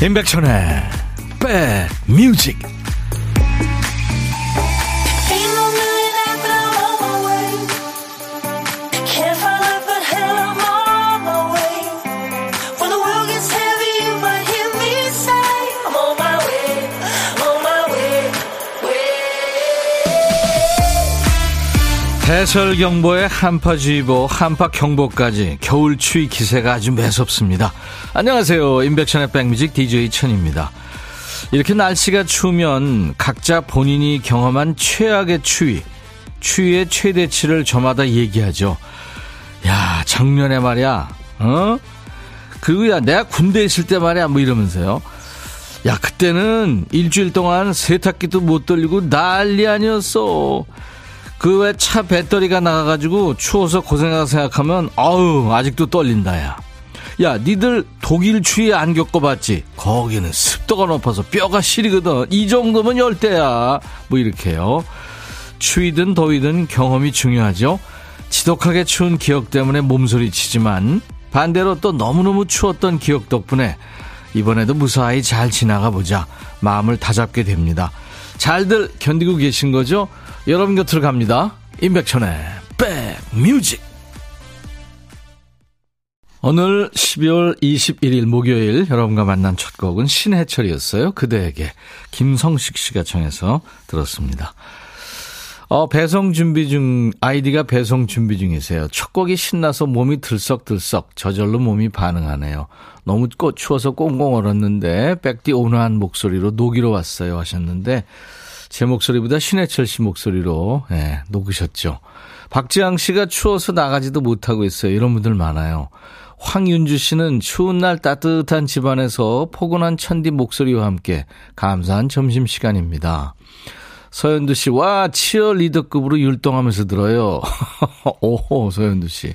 임백천의 백뮤직 해설경보에 한파주의보, 한파 경보까지 겨울 추위 기세가 아주 매섭습니다. 안녕하세요. 인백션의 백뮤직 DJ 천입니다. 이렇게 날씨가 추우면 각자 본인이 경험한 최악의 추위, 추위의 최대치를 저마다 얘기하죠. 야, 작년에 말이야, 어? 그리고 야, 내가 군대에 있을 때 말이야, 뭐 이러면서요. 야, 그때는 일주일 동안 세탁기도 못 돌리고 난리 아니었어. 그 외 차 배터리가 나가가지고 추워서 고생하다 생각하면 아우 아직도 떨린다 야. 야 니들 독일 추위 안 겪어봤지? 거기는 습도가 높아서 뼈가 시리거든. 이 정도면 열대야. 뭐 이렇게요. 추위든 더위든 경험이 중요하죠. 지독하게 추운 기억 때문에 몸소리 치지만 반대로 또 너무너무 추웠던 기억 덕분에 이번에도 무사히 잘 지나가 보자 마음을 다잡게 됩니다. 잘들 견디고 계신 거죠? 여러분 곁으로 갑니다. 임백천의 백뮤직. 오늘 12월 21일 목요일 여러분과 만난 첫 곡은 신해철이었어요. 그대에게 김성식 씨가 청해서 들었습니다. 어, 배송 준비 중, 아이디가 배송 준비 중이세요. 첫 곡이 신나서 몸이 들썩들썩, 저절로 몸이 반응하네요. 너무 꽃 추워서 꽁꽁 얼었는데, 백디 온화한 목소리로 녹이러 왔어요 하셨는데, 제 목소리보다 신해철 씨 목소리로 예, 녹으셨죠. 박지영 씨가 추워서 나가지도 못하고 있어요. 이런 분들 많아요. 황윤주 씨는 추운 날 따뜻한 집안에서 포근한 천디 목소리와 함께 감사한 점심시간입니다. 서현두 씨, 와, 치어 리더급으로 율동하면서 들어요. 오, 서현두 씨.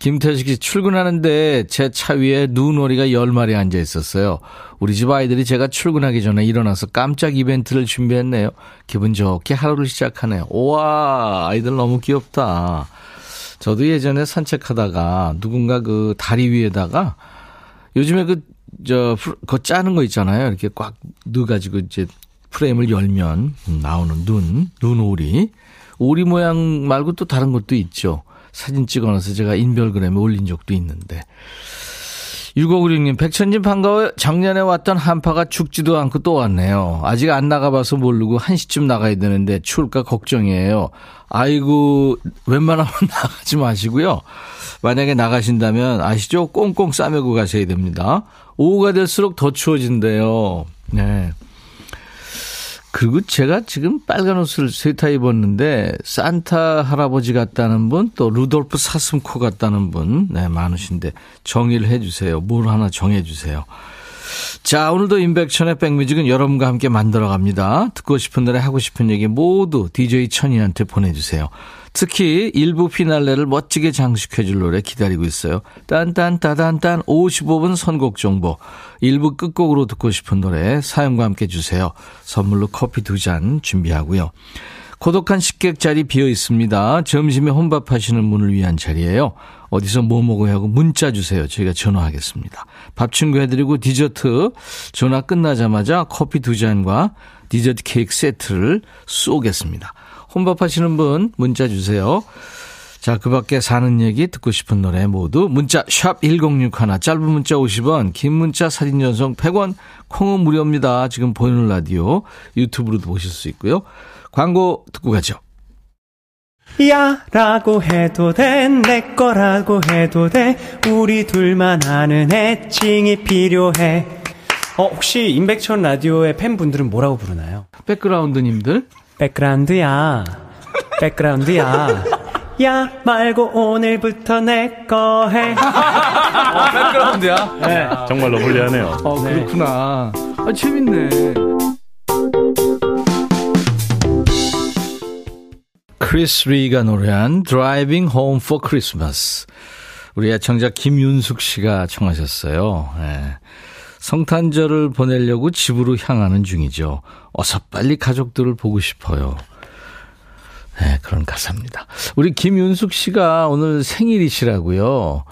김태식 씨 출근하는데 제 차 위에 누놀이가 10마리 앉아 있었어요. 우리 집 아이들이 제가 출근하기 전에 일어나서 깜짝 이벤트를 준비했네요. 기분 좋게 하루를 시작하네요. 우와, 아이들 너무 귀엽다. 저도 예전에 산책하다가 누군가 그 다리 위에다가 요즘에 그, 저, 그 짜는 거 있잖아요. 이렇게 꽉 넣어가지고 이제 프레임을 열면 나오는 눈, 눈오리. 오리 모양 말고 또 다른 것도 있죠. 사진 찍어놔서 제가 인별그램에 올린 적도 있는데. 6596님, 백천진 반가워요. 작년에 왔던 한파가 죽지도 않고 또 왔네요. 아직 안 나가봐서 모르고 1시쯤 나가야 되는데 추울까 걱정이에요. 아이고, 웬만하면 나가지 마시고요. 만약에 나가신다면 아시죠? 꽁꽁 싸매고 가셔야 됩니다. 오후가 될수록 더 추워진대요. 네. 그리고 제가 지금 빨간 옷을 세타 입었는데 산타 할아버지 같다는 분, 또 루돌프 사슴코 같다는 분, 네, 많으신데 정의를 해주세요. 뭘 하나 정해주세요. 자, 오늘도 인백천의 백뮤직은 여러분과 함께 만들어 갑니다. 듣고 싶은 노래 하고 싶은 얘기 모두 DJ 천이한테 보내주세요. 특히 일부 피날레를 멋지게 장식해 줄 노래 기다리고 있어요. 딴딴따단딴 55분 선곡 정보. 일부 끝곡으로 듣고 싶은 노래 사연과 함께 주세요. 선물로 커피 두 잔 준비하고요. 고독한 식객 자리 비어 있습니다. 점심에 혼밥 하시는 분을 위한 자리예요. 어디서 뭐 먹어야 하고 문자 주세요. 저희가 전화하겠습니다. 밥 친구 해드리고 디저트 전화 끝나자마자 커피 두 잔과 디저트 케이크 세트를 쏘겠습니다. 혼밥하시는 분 문자 주세요. 자, 그 밖에 사는 얘기 듣고 싶은 노래 모두 문자 샵 1061, 짧은 문자 50원, 긴 문자 사진 전송 100원, 콩은 무료입니다. 지금 보이는 라디오 유튜브로도 보실 수 있고요. 광고 듣고 가죠. 야 라고 해도 돼 내 거라고 해도 돼 우리 둘만 아는 애칭이 필요해 어 혹시 임백천 라디오의 팬분들은 뭐라고 부르나요? 백그라운드님들 백그라운드야. 백그라운드야. 야 말고 오늘부터 내 거 해. 어, 백그라운드야? 네. 정말로 불리하네요. 어, 그렇구나. 아, 재밌네. 크리스 리가 노래한 Driving Home for Christmas. 우리 애청자 김윤숙 씨가 청하셨어요. 네. 성탄절을 보내려고 집으로 향하는 중이죠. 어서 빨리 가족들을 보고 싶어요. 네, 그런 가사입니다. 우리 김윤숙 씨가 오늘 생일이시라고요.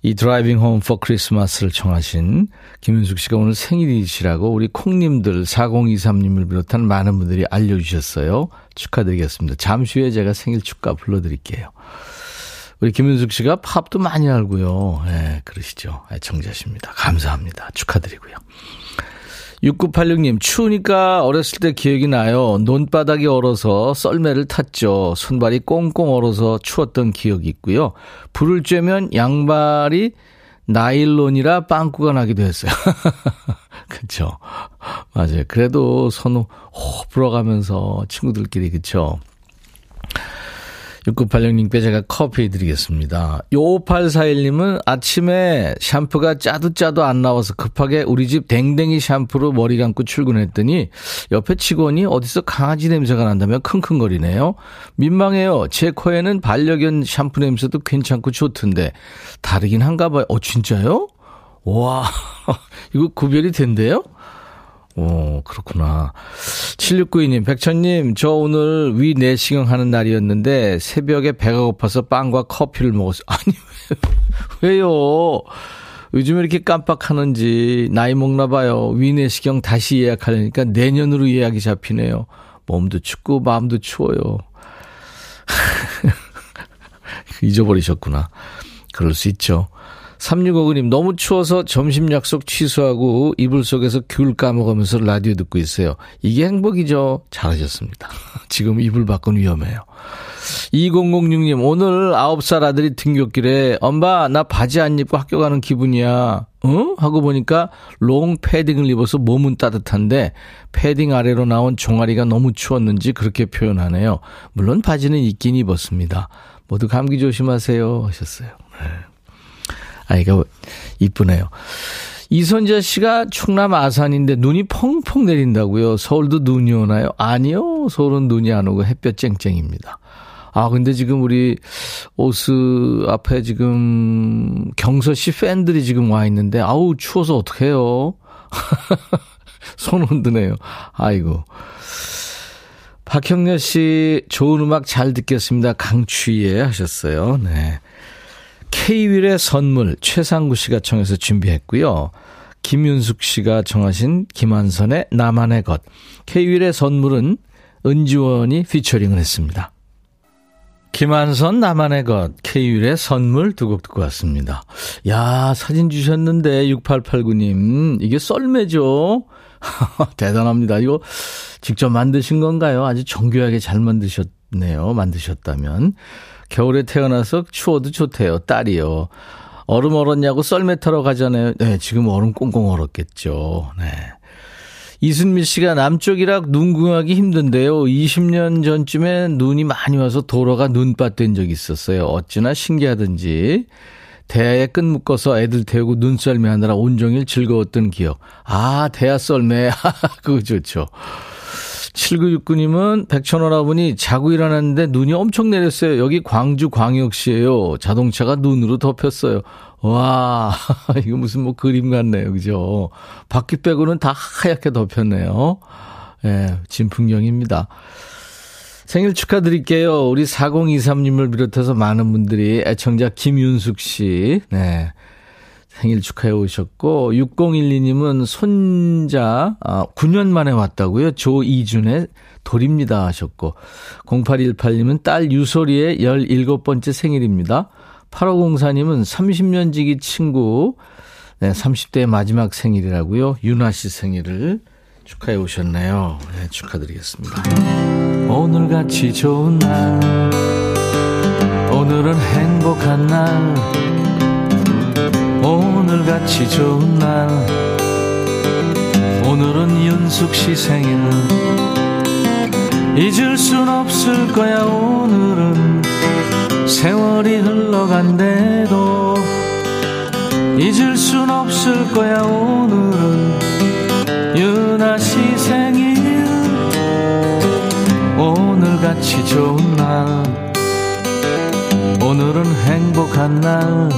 이 Driving Home for Christmas를 청하신 김윤숙 씨가 오늘 생일이시라고 우리 콩님들 4023님을 비롯한 많은 분들이 알려주셨어요. 축하드리겠습니다. 잠시 후에 제가 생일 축하 불러드릴게요. 우리 김윤숙 씨가 팝도 많이 알고요. 예, 네, 그러시죠. 애청자십니다. 감사합니다. 축하드리고요. 6986님, 추우니까 어렸을 때 기억이 나요. 논바닥이 얼어서 썰매를 탔죠. 손발이 꽁꽁 얼어서 추웠던 기억이 있고요. 불을 쬐면 양발이 나일론이라 빵꾸가 나기도 했어요. 그쵸. 맞아요. 그래도 손호 불어가면서 친구들끼리, 그쵸. 6986님께 제가 커피 드리겠습니다. 5841님은 아침에 샴푸가 짜도 짜도 안 나와서 급하게 우리 집 댕댕이 샴푸로 머리 감고 출근했더니 옆에 직원이 어디서 강아지 냄새가 난다며 킁킁거리네요. 민망해요. 제 코에는 반려견 샴푸 냄새도 괜찮고 좋던데 다르긴 한가 봐요. 어, 진짜요? 와, 이거 구별이 된대요? 오, 그렇구나. 7692님, 백천님, 저 오늘 위 내시경 하는 날이었는데 새벽에 배가 고파서 빵과 커피를 먹었어요. 아니, 왜, 왜요? 요즘 에 이렇게 깜빡하는지 나이 먹나 봐요. 위 내시경 다시 예약하려니까 내년으로 예약이 잡히네요. 몸도 춥고 마음도 추워요. 잊어버리셨구나. 그럴 수 있죠. 3659님, 너무 추워서 점심 약속 취소하고 이불 속에서 귤 까먹으면서 라디오 듣고 있어요. 이게 행복이죠. 잘하셨습니다. 지금 이불 밖은 위험해요. 2006님, 오늘 9살 아들이 등굣길에, 엄마, 나 바지 안 입고 학교 가는 기분이야. 응? 하고 보니까 롱 패딩을 입어서 몸은 따뜻한데, 패딩 아래로 나온 종아리가 너무 추웠는지 그렇게 표현하네요. 물론 바지는 입긴 입었습니다. 모두 감기 조심하세요. 하셨어요. 네. 아이가 이쁘네요. 이선자 씨가 충남 아산인데 눈이 펑펑 내린다고요. 서울도 눈이 오나요? 아니요. 서울은 눈이 안 오고 햇볕 쨍쨍입니다. 아, 근데 지금 우리 오스 앞에 지금 경서 씨 팬들이 지금 와 있는데, 아우, 추워서 어떡해요. 손 흔드네요. 아이고. 박형렬 씨, 좋은 음악 잘 듣겠습니다. 강추위에 하셨어요. 네. K윌의 선물 최상구 씨가 청해서 준비했고요. 김윤숙 씨가 정하신 김한선의 나만의 것. K윌의 선물은 은지원이 피처링을 했습니다. 김한선 나만의 것, K율의 선물 두 곡 듣고 왔습니다. 야, 사진 주셨는데, 6889님. 이게 썰매죠? 대단합니다. 이거 직접 만드신 건가요? 아주 정교하게 잘 만드셨네요. 만드셨다면. 겨울에 태어나서 추워도 좋대요. 딸이요. 얼음 얼었냐고 썰매 타러 가잖아요. 네, 지금 얼음 꽁꽁 얼었겠죠. 네. 이순미 씨가 남쪽이라 눈 구하기 힘든데요. 20년 전쯤에 눈이 많이 와서 도로가 눈밭 된 적이 있었어요. 어찌나 신기하든지. 대야에 끈 묶어서 애들 태우고 눈썰매 하느라 온종일 즐거웠던 기억. 아, 대야 썰매. 그거 좋죠. 7969님은 백천원아버니 자고 일어났는데 눈이 엄청 내렸어요. 여기 광주 광역시에요. 자동차가 눈으로 덮였어요. 와, 이거 무슨 뭐 그림 같네요. 그죠? 바퀴 빼고는 다 하얗게 덮였네요. 예, 네, 진풍경입니다. 생일 축하드릴게요. 우리 4023님을 비롯해서 많은 분들이 애청자 김윤숙 씨, 네. 생일 축하해 오셨고 6012님은 손자 아, 9년 만에 왔다고요. 조이준의 돌입니다 하셨고 0818님은 딸 유소리의 17번째 생일입니다. 8504님은 30년 지기 친구 네, 30대 마지막 생일이라고요. 윤아 씨 생일을 축하해 오셨네요. 네, 축하드리겠습니다. 오늘같이 좋은 날 오늘은 행복한 날 같이 좋은 날. 오늘은 윤숙 씨 생일. 잊을 순 없을 거야 오늘은. 세월이 흘러간대도 잊을 순 없을 거야 오늘은. 윤아 씨 생일. 오늘 같이 좋은 날. 오늘은 행복한 날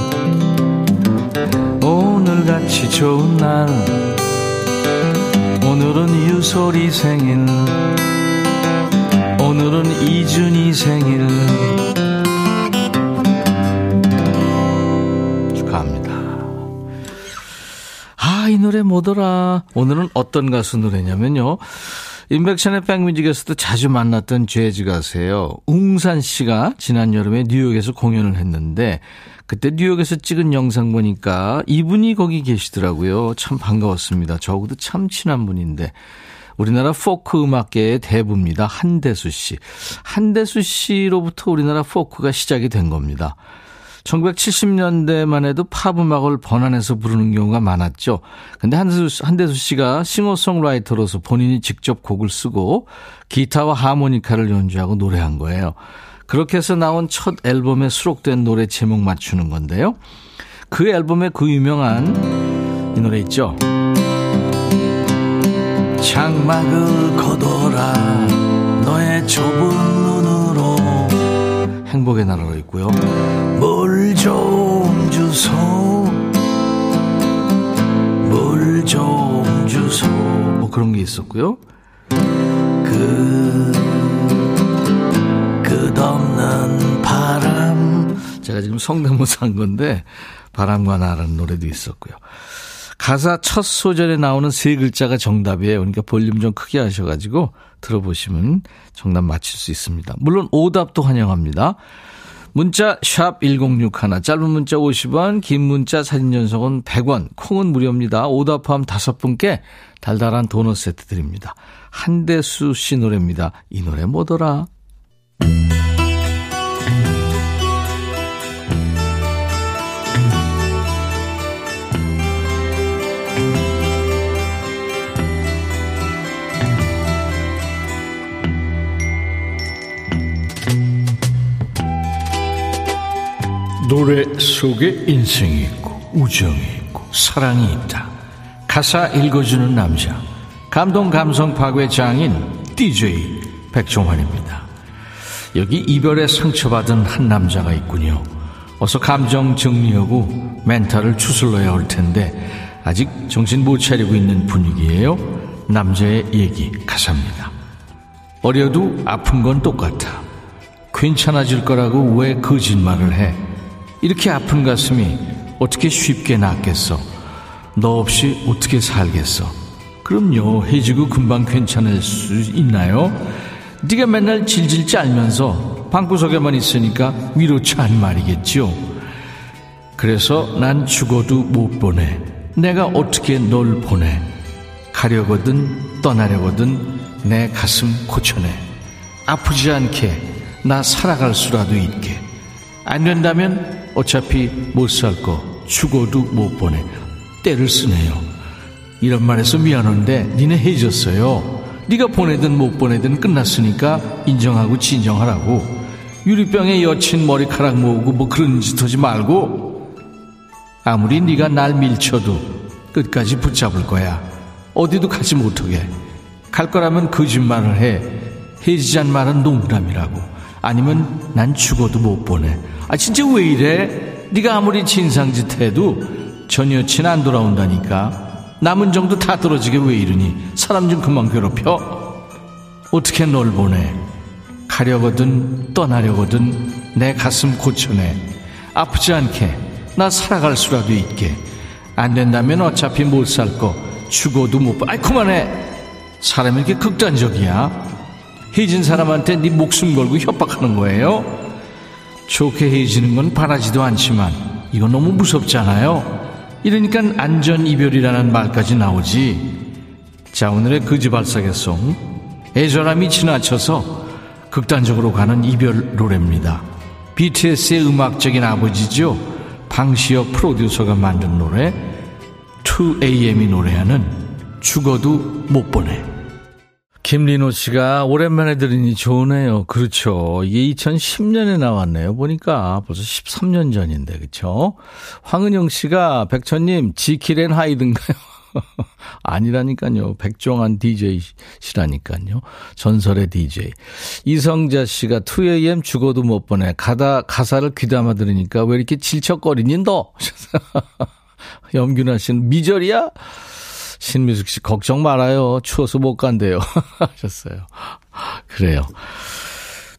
오늘같이 좋은 날 오늘은 유솔이 생일 오늘은 이준이 생일 축하합니다. 아, 이 노래 뭐더라. 오늘은 어떤 가수 노래냐면요. 인백션의 백뮤직에서도 자주 만났던 재즈 가수예요. 웅산 씨가 지난 여름에 뉴욕에서 공연을 했는데 그때 뉴욕에서 찍은 영상 보니까 이분이 거기 계시더라고요. 참 반가웠습니다. 저하고도 참 친한 분인데 우리나라 포크 음악계의 대부입니다. 한대수 씨. 한대수 씨로부터 우리나라 포크가 시작이 된 겁니다. 1970년대만 해도 팝 음악을 번안해서 부르는 경우가 많았죠. 근데 한대수, 한대수 씨가 싱어송라이터로서 본인이 직접 곡을 쓰고 기타와 하모니카를 연주하고 노래한 거예요. 그렇게 해서 나온 첫 앨범에 수록된 노래 제목 맞추는 건데요. 그 앨범에 그 유명한 이 노래 있죠. 장막을 걷어라 너의 좁은 눈으로 행복의 나라로 있고요. 물 좀 주소 물 좀 주소 뭐 그런 게 있었고요. 끝없는 바람 제가 지금 성대모사 한 건데 바람과 나라는 노래도 있었고요. 가사 첫 소절에 나오는 세 글자가 정답이에요. 그러니까 볼륨 좀 크게 하셔가지고 들어보시면 정답 맞힐 수 있습니다. 물론 오답도 환영합니다. 문자 1061, 짧은 문자 50원, 긴 문자 사진 전송은 100원, 콩은 무료입니다. 오답 포함 5분께 달달한 도넛 세트 드립니다. 한대수 씨 노래입니다. 이 노래 뭐더라? 노래 속에 인생이 있고 우정이 있고 사랑이 있다. 가사 읽어주는 남자 감동 감성 파괴 장인 DJ 백종환입니다. 여기 이별에 상처받은 한 남자가 있군요. 어서 감정 정리하고 멘탈을 추슬러야 할 텐데 아직 정신 못 차리고 있는 분위기예요. 남자의 얘기 가사입니다. 어려도 아픈 건 똑같아. 괜찮아질 거라고 왜 거짓말을 해? 이렇게 아픈 가슴이 어떻게 쉽게 낫겠어? 너 없이 어떻게 살겠어? 그럼요, 해지고 금방 괜찮을 수 있나요? 네가 맨날 질질 짤면서 방구석에만 있으니까 위로치 않은 말이겠죠. 그래서 난 죽어도 못 보내. 내가 어떻게 널 보내? 가려거든 떠나려거든 내 가슴 고쳐내. 아프지 않게 나 살아갈 수라도 있게. 안 된다면 어차피 못 살 거 죽어도 못 보내. 때를 쓰네요. 이런 말해서 미안한데 니네 해줬어요. 네가 보내든 못 보내든 끝났으니까 인정하고 진정하라고. 유리병에 여친 머리카락 모으고 뭐 그런 짓 하지 말고. 아무리 네가 날 밀쳐도 끝까지 붙잡을 거야. 어디도 가지 못하게. 갈 거라면 거짓말을 해. 해지잔 말은 농담이라고. 아니면 난 죽어도 못 보내 아 진짜 왜 이래? 네가 아무리 진상짓 해도 전 여친 안 돌아온다니까. 남은 정도 다 떨어지게 왜 이러니? 사람 좀 그만 괴롭혀. 어떻게 널 보내? 가려거든 떠나려거든 내 가슴 고쳐내. 아프지 않게 나 살아갈 수라도 있게. 안 된다면 어차피 못 살 거 죽어도 못 봐. 아이 그만해. 사람이 이렇게 극단적이야. 해진 사람한테 네 목숨 걸고 협박하는 거예요. 좋게 헤어지는 건 바라지도 않지만 이거 너무 무섭잖아요. 이러니까 안전 이별이라는 말까지 나오지. 자 오늘의 거지발사계송 애절함이 지나쳐서 극단적으로 가는 이별 노래입니다. BTS의 음악적인 아버지죠. 방시혁 프로듀서가 만든 노래 2AM이 노래하는 죽어도 못 보내. 김리노 씨가 오랜만에 들으니 좋으네요. 그렇죠. 이게 2010년에 나왔네요. 보니까 벌써 13년 전인데, 그렇죠? 황은영 씨가 백천님 지킬앤 하이든가요? 아니라니까요. 백종환 DJ시라니까요. 전설의 DJ. 이성자 씨가 2AM 죽어도 못 보내. 가다, 가사를 귀담아 들으니까 왜 이렇게 질척거리니 너? 염균아 씨는 미절이야? 신미숙 씨, 걱정 말아요. 추워서 못 간대요. 하셨어요. 그래요.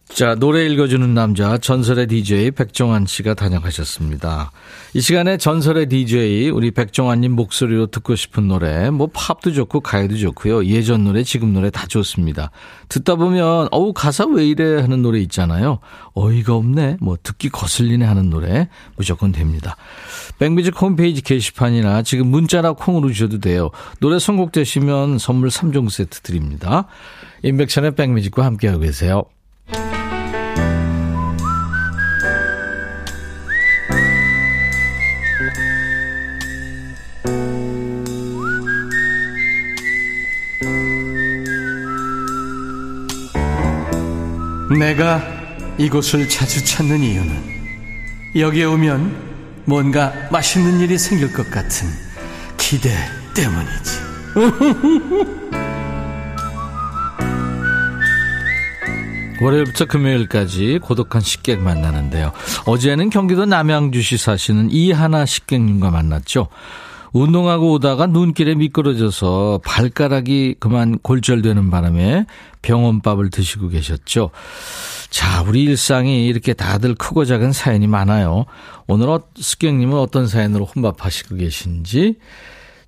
자, 노래 읽어주는 남자, 전설의 DJ 백종환 씨가 다녀가셨습니다. 이 시간에 전설의 DJ, 우리 백종환님 목소리로 듣고 싶은 노래, 뭐 팝도 좋고 가요도 좋고요. 예전 노래, 지금 노래 다 좋습니다. 듣다 보면, 어우, 가사 왜 이래 하는 노래 있잖아요. 어이가 없네, 뭐 듣기 거슬리네 하는 노래 무조건 됩니다. 백뮤직 홈페이지 게시판이나 지금 문자나 콩으로 주셔도 돼요. 노래 선곡되시면 선물 3종 세트 드립니다. 인백션의 백뮤직과 함께하고 계세요. 내가 이곳을 자주 찾는 이유는 여기에 오면 뭔가 맛있는 일이 생길 것 같은 기대 때문이지. 월요일부터 금요일까지 고독한 식객 만나는데요. 어제는 경기도 남양주시 사시는 이하나 식객님과 만났죠. 운동하고 오다가 눈길에 미끄러져서 발가락이 그만 골절되는 바람에 병원밥을 드시고 계셨죠. 자, 우리 일상이 이렇게 다들 크고 작은 사연이 많아요. 오늘 어, 습경님은 어떤 사연으로 혼밥하시고 계신지.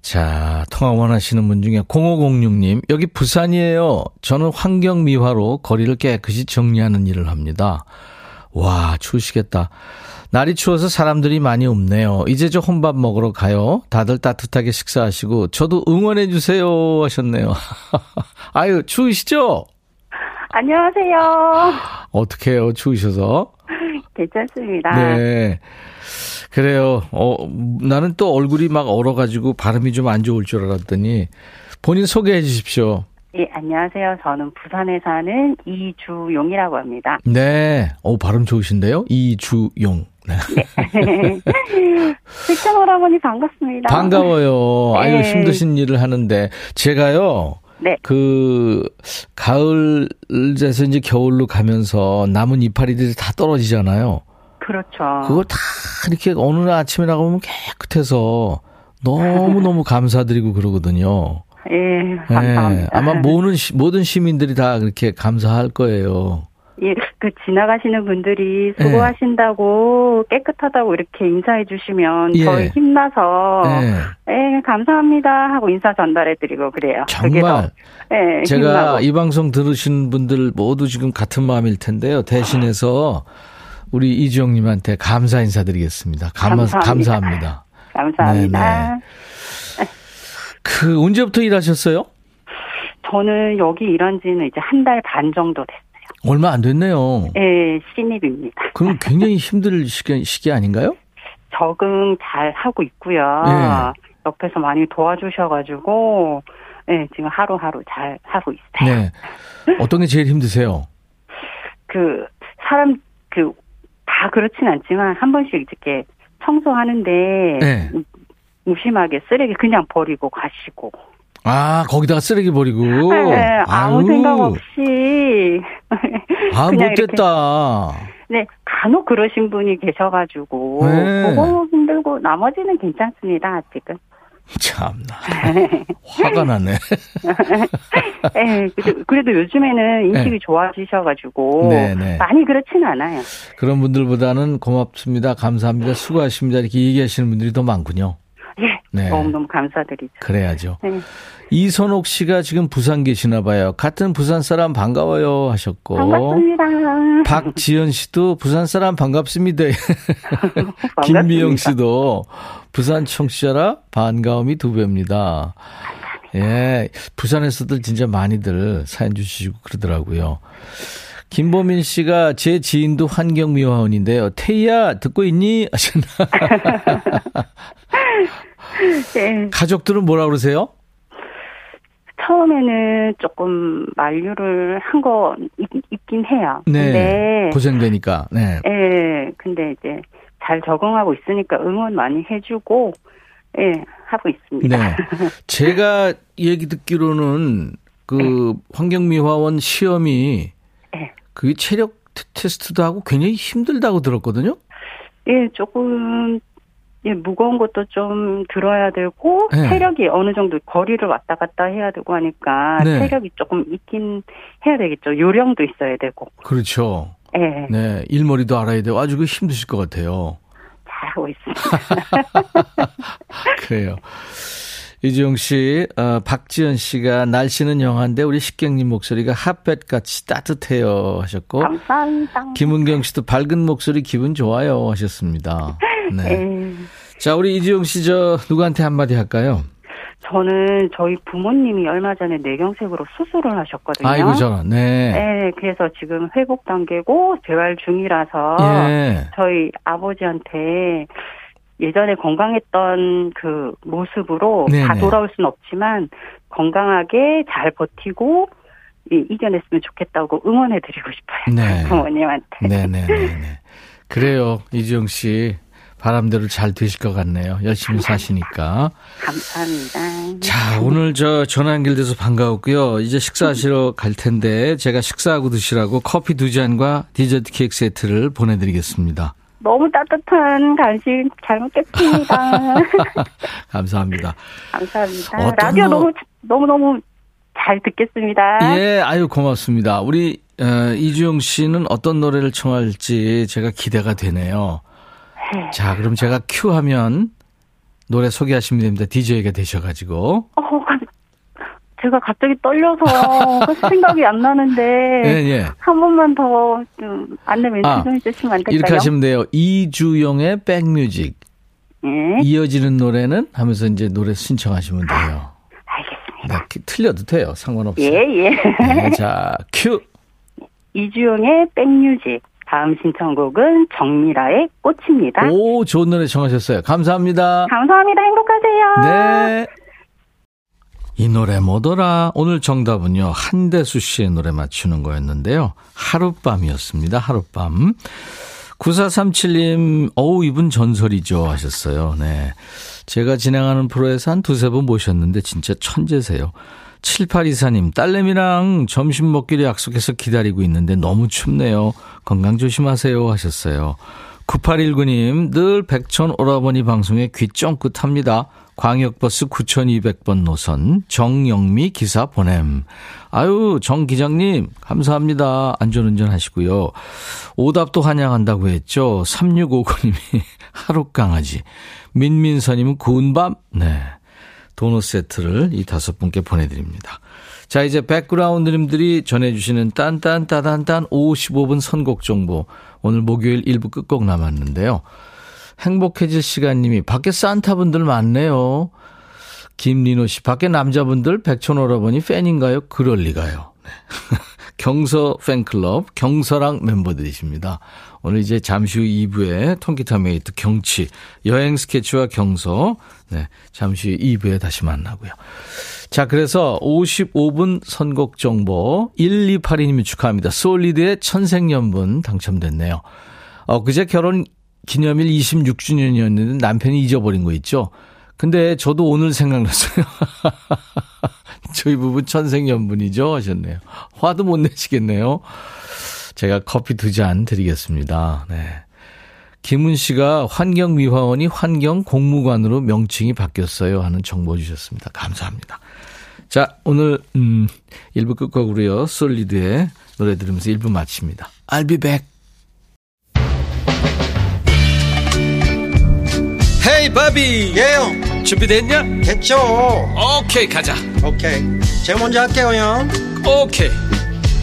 자, 통화 원하시는 분 중에 0506님, 여기 부산이에요. 저는 환경미화로 거리를 깨끗이 정리하는 일을 합니다. 와, 추우시겠다. 날이 추워서 사람들이 많이 없네요. 이제 저 혼밥 먹으러 가요. 다들 따뜻하게 식사하시고 저도 응원해 주세요 하셨네요. 아유 추우시죠? 안녕하세요. 어떡해요 추우셔서? 괜찮습니다. 네. 그래요. 어, 나는 또 얼굴이 막 얼어가지고 발음이 좀 안 좋을 줄 알았더니 본인 소개해 주십시오. 예, 안녕하세요. 저는 부산에 사는 이주용이라고 합니다. 네. 어, 발음 좋으신데요? 이주용. 네. 실장 오라버니 반갑습니다. 반가워요. 아유, 네. 힘드신 일을 하는데. 제가요. 네. 그, 가을에서 이제 겨울로 가면서 남은 이파리들이 다 떨어지잖아요. 그렇죠. 그걸 다 이렇게 어느 날 아침에 나가보면 깨끗해서 너무 너무 감사드리고 그러거든요. 예, 예, 감사합니다. 아마 모든, 시- 모든 시민들이 다 그렇게 감사할 거예요. 예, 그 지나가시는 분들이 예. 수고하신다고 깨끗하다고 이렇게 인사해 주시면 예. 저희 힘나서 예. 예, 감사합니다 하고 인사 전달해 드리고 그래요. 정말 더, 예, 제가 힘나고. 이 방송 들으신 분들 모두 지금 같은 마음일 텐데요. 대신해서 우리 이주영 님한테 감사 인사드리겠습니다. 감, 감사합니다. 감사합니다. 감사합니다. 네, 그 언제부터 일하셨어요? 저는 여기 일한 지는 이제 한 달 반 정도 됐어요. 얼마 안 됐네요. 예, 신입입니다. 그럼 굉장히 힘들 시기, 시기 아닌가요? 적응 잘 하고 있고요. 예. 옆에서 많이 도와주셔가지고, 예, 지금 하루하루 잘 하고 있어요. 네. 어떤 게 제일 힘드세요? 그, 사람, 그, 다 그렇진 않지만, 한 번씩 이렇게 청소하는데, 네. 무심하게 쓰레기 그냥 버리고 가시고. 아, 거기다가 쓰레기 버리고. 예, 아무 아유. 생각 없이. 아, 못됐다. 네, 간혹 그러신 분이 계셔가지고, 네. 그거 힘들고, 나머지는 괜찮습니다, 아직은. 참나. 화가 나네. 네, 그래도, 그래도 요즘에는 인식이 좋아지셔가지고 네, 네. 많이 그렇진 않아요. 그런 분들보다는 고맙습니다. 감사합니다. 수고하십니다. 이렇게 얘기하시는 분들이 더 많군요. 예, 네. 너무너무 감사드리죠. 그래야죠. 네. 이선옥 씨가 지금 부산 계시나 봐요. 같은 부산 사람 반가워요 하셨고. 반갑습니다. 박지연 씨도 부산 사람 반갑습니다. 반갑습니다. 김미영 씨도 부산 청취자라 반가움이 두 배입니다. 예, 부산에서들 진짜 많이들 사연 주시고 그러더라고요. 김보민 씨가 제 지인도 환경미화원인데요. 태희야 듣고 있니? 하셨나? 네, 가족들은 뭐라 그러세요? 처음에는 조금 만류를 한 거 있긴 해요. 네, 고생되니까. 네. 예, 근데 이제 잘 적응하고 있으니까 응원 많이 해주고, 예, 하고 있습니다. 네. 제가 얘기 듣기로는 그 환경미화원 시험이 네. 그 체력 테- 테스트도 하고 굉장히 힘들다고 들었거든요. 예, 조금 예, 무거운 것도 좀 들어야 되고 네. 체력이 어느 정도 거리를 왔다 갔다 해야 되고 하니까 네. 체력이 조금 있긴 해야 되겠죠. 요령도 있어야 되고. 그렇죠. 예, 네, 일머리도 알아야 되고 아주 그 힘드실 것 같아요. 잘하고 있습니다. 그래요. 이주영 씨, 어, 박지연 씨가 날씨는 영한데 우리 식객님 목소리가 핫볕 같이 따뜻해요 하셨고 감사합니다. 김은경 씨도 밝은 목소리 기분 좋아요 하셨습니다. 네. 예. 자, 우리 이주영 씨저 누구한테 한마디 할까요? 저는 저희 부모님이 얼마 전에 뇌경색으로 수술을 하셨거든요. 아이고 저, 네. 네, 그래서 지금 회복 단계고 재활 중이라서 예. 저희 아버지한테 예전에 건강했던 그 모습으로 다 네네. 돌아올 수는 없지만 건강하게 잘 버티고 이- 이겨냈으면 좋겠다고 응원해드리고 싶어요. 네. 부모님한테. 네네네네. 그래요. 이주영 씨. 바람대로 잘 되실 것 같네요. 열심히 사시니까. 감사합니다. 자, 오늘 저 전화 연결돼서 반가웠고요. 이제 식사하시러 갈 텐데 제가 식사하고 드시라고 커피 두 잔과 디저트 케이크 세트를 보내드리겠습니다. 너무 따뜻한 간식 잘 먹겠습니다. 감사합니다. 감사합니다. 라디오 거- 너무 너무 너무 잘 듣겠습니다. 예, 아유 고맙습니다. 우리 어, 이주영 씨는 어떤 노래를 청할지 제가 기대가 되네요. 네. 자, 그럼 제가 큐 하면 노래 소개하시면 됩니다. DJ가 되셔가지고. 어, 가- 제가 갑자기 떨려서 그 생각이 안 나는데 예, 예. 한 번만 더 좀 안내 멘트 아, 좀 해주시면 안 될까요? 이렇게 하시면 돼요. 이주영의 백뮤직. 예, 이어지는 노래는 하면서 이제 노래 신청하시면 돼요. 알겠습니다. 네, 키- 틀려도 돼요. 상관없어요. 예, 예. 네, 자, 큐. 이주영의 백뮤직. 다음 신청곡은 정미라의 꽃입니다. 오, 좋은 노래 청하셨어요. 감사합니다. 감사합니다. 행복하세요. 네. 이 노래 뭐더라? 오늘 정답은요. 한대수 씨의 노래 맞추는 거였는데요. 하룻밤이었습니다. 하룻밤. 9437님, 어우, 이분 전설이죠. 하셨어요. 네. 제가 진행하는 프로에서 한 두세 번 모셨는데 진짜 천재세요. 7824님, 딸내미랑 점심 먹기로 약속해서 기다리고 있는데 너무 춥네요. 건강 조심하세요. 하셨어요. 9819님, 늘 백천 오라버니 방송에 귀 쫑긋 합니다. 광역버스 9200번 노선, 정영미 기사 보냄. 아유, 정 기장님, 감사합니다. 안전운전 하시고요. 오답도 환영한다고 했죠. 3659님이 하룻강아지. 민민서님은 구운 밤. 네. 도넛 세트를 이 다섯 분께 보내드립니다. 자, 이제 백그라운드님들이 전해주시는 딴딴따단딴 55분 선곡 정보. 오늘 목요일 1부 끝곡 남았는데요. 행복해질 시간님이 밖에 산타분들 많네요. 김리노 씨, 밖에 남자분들 백촌오라버니 팬인가요? 그럴 리가요. 네. 경서 팬클럽, 경서랑 멤버들이십니다. 오늘 이제 잠시 후 2부에 통기타 메이트 경치, 여행 스케치와 경서, 네, 잠시 후 2부에 다시 만나고요. 자, 그래서 55분 선곡 정보 1282님이 축하합니다. 솔리드의 천생연분 당첨됐네요. 어, 그제 결혼 기념일 26주년이었는데 남편이 잊어버린 거 있죠? 근데 저도 오늘 생각났어요. 저희 부부 천생연분이죠? 하셨네요. 화도 못 내시겠네요. 제가 커피 두 잔 드리겠습니다. 네. 김은 씨가 환경미화원이 환경공무관으로 명칭이 바뀌었어요 하는 정보 주셨습니다. 감사합니다. 자, 오늘, 음, 1부 끝곡으로요. 솔리드의 노래 들으면서 1부 마칩니다. I'll be back. 헤이 바비 예영 준비됐냐? 됐죠 오케이 가자 오케이 제가 먼저 할게요 형 오케이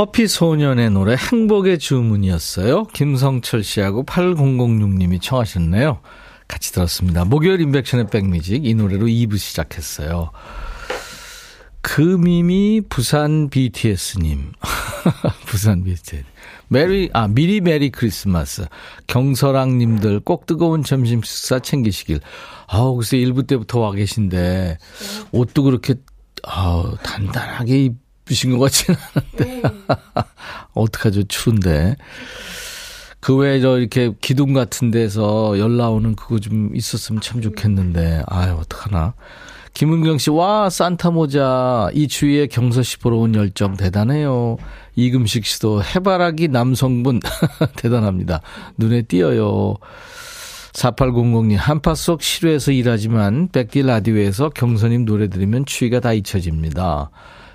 커피 소년의 노래 행복의 주문이었어요. 김성철 씨하고 8006님이 청하셨네요. 같이 들었습니다. 목요일 임백천의 백뮤직 이 노래로 2부 시작했어요. 금임이 부산 BTS님. 부산 BTS. 메리, 아, 미리 메리 크리스마스. 경서랑님들 꼭 뜨거운 점심 식사 챙기시길. 아우, 글쎄, 일부 때부터 와 계신데, 옷도 그렇게, 아우, 단단하게 입 으신 것 같지는 않은데. 어떡하죠, 추운데. 그 외에 저 이렇게 기둥 같은 데서 열 나오는 그거 좀 있었으면 참 좋겠는데, 아유, 어떡하나. 김은경 씨, 와, 산타 모자. 이 주위에 경서 씨 보러 온 열정 대단해요. 이금식 씨도 해바라기 남성분. 대단합니다. 눈에 띄어요. 4800님, 한파 속 실외에서 일하지만 백디 라디오에서 경서님 노래 들으면 추위가 다 잊혀집니다.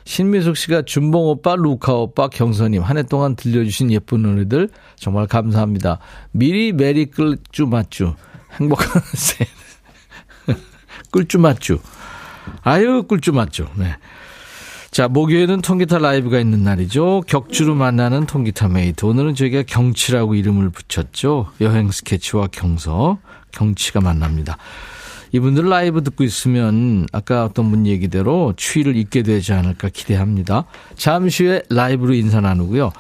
신미숙 씨가 준봉 오빠, 루카 오빠, 경서님 한 해 동안 들려주신 예쁜 노래들 정말 감사합니다. 미리 메리 끌쭈 맞쭈 행복한 세 끌쭈 맞쭈 아유, 꿀주 맞죠. 네. 자, 목요일은 통기타 라이브가 있는 날이죠. 격주로 만나는 통기타 메이트. 오늘은 저희가 경치라고 이름을 붙였죠. 여행 스케치와 경서, 경치가 만납니다. 이분들 라이브 듣고 있으면 아까 어떤 분 얘기대로 추위를 잊게 되지 않을까 기대합니다. 잠시 후에 라이브로 인사 나누고요.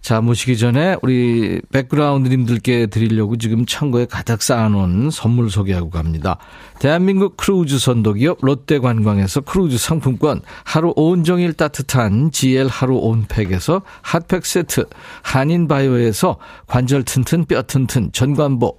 자, 모시기 전에 우리 백그라운드님들께 드리려고 지금 창고에 가득 쌓아놓은 선물 소개하고 갑니다. 대한민국 크루즈 선도기업 롯데 관광에서 크루즈 상품권, 하루 온종일 따뜻한 GL 하루 온팩에서 핫팩 세트, 한인 바이오에서 관절 튼튼 뼈 튼튼 전관보,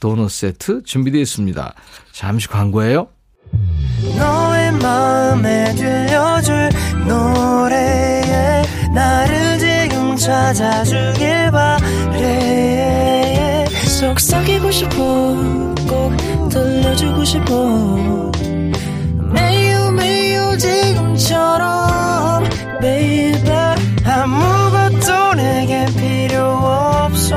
도넛 세트 준비되어 있습니다. 잠시 광고예요. 너의 마음에 들려줄 노래에 나를 지금 찾아주길 바래 속삭이고 싶어 꼭 들려주고 싶어 매우 매우 지금처럼 baby 아무것도 내게 필요 없어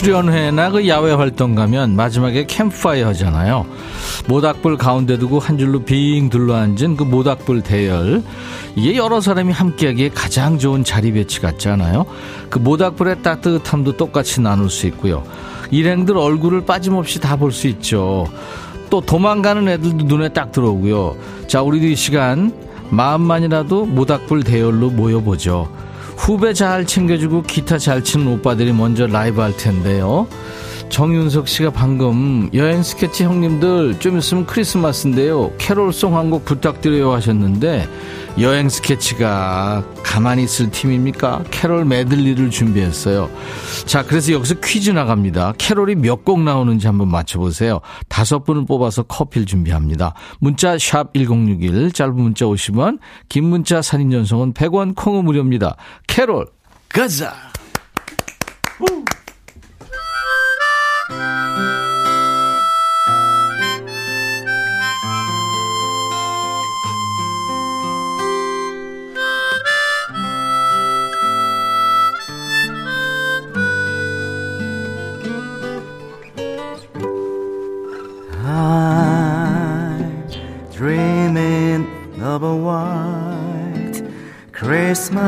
수련회나 그 야외 활동 가면 마지막에 캠프파이어 하잖아요. 모닥불 가운데 두고 한 줄로 빙 둘러앉은 그 모닥불 대열. 이게 여러 사람이 함께 하기에 가장 좋은 자리 배치 같지 않아요? 그 모닥불의 따뜻함도 똑같이 나눌 수 있고요. 일행들 얼굴을 빠짐없이 다 볼 수 있죠. 또 도망가는 애들도 눈에 딱 들어오고요. 자, 우리도 이 시간 마음만이라도 모닥불 대열로 모여보죠. 후배 잘 챙겨주고 기타 잘 치는 오빠들이 먼저 라이브 할 텐데요. 정윤석 씨가 방금 여행 스케치 형님들 좀 있으면 크리스마스인데요. 캐롤송 한 곡 부탁드려요 하셨는데 여행 스케치가 가만히 있을 팀입니까? 캐롤 메들리를 준비했어요. 자, 그래서 여기서 퀴즈 나갑니다. 캐롤이 몇 곡 나오는지 한번 맞춰보세요. 다섯 분을 뽑아서 커피를 준비합니다. 문자 샵 1061, 짧은 문자 50원, 긴 문자 사진 전송은 100원, 콩은 무료입니다. 캐롤, 가자! Of a white Christmas,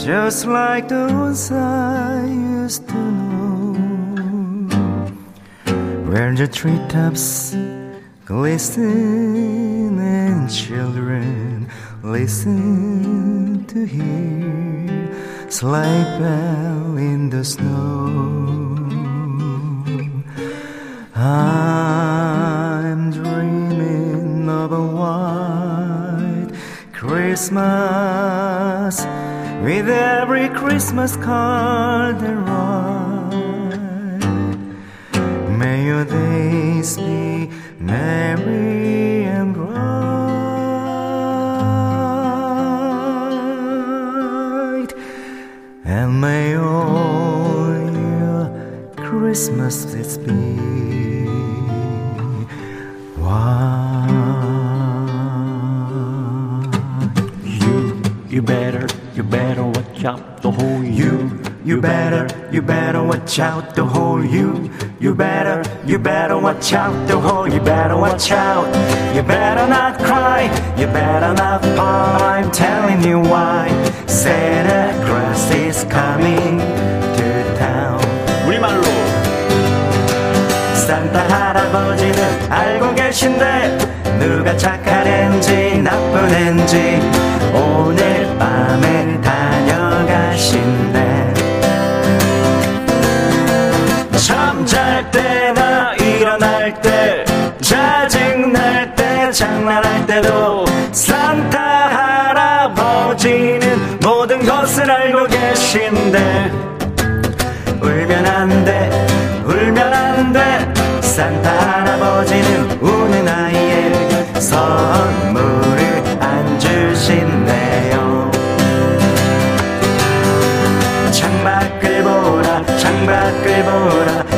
just like the ones I used to know, where the treetops glisten and children listen to hear sleigh bell in the snow. Ah, Christmas with every Christmas card write. May your days be merry and bright, and may all your Christmases be you. You better, you better watch out the whole you. You better, you better watch out the whole. You better watch out. You better not cry. You better not pout. I'm telling you why. Santa Claus is coming to town. 우리말로 산타 할아버지는 알고 계신데 누가 착한 앤지 나쁜 앤지 오늘 밤에 다녀가신대 잠잘 때나 일어날 때 짜증날 때 장난할 때도 산타 할아버지는 모든 것을 알고 계신데 울면 안 돼, 울면 안 돼. 산타 할아버지는 우는 아이에게 선물을 안 주신대요. 창밖을 보라, 창밖을 보라, 흰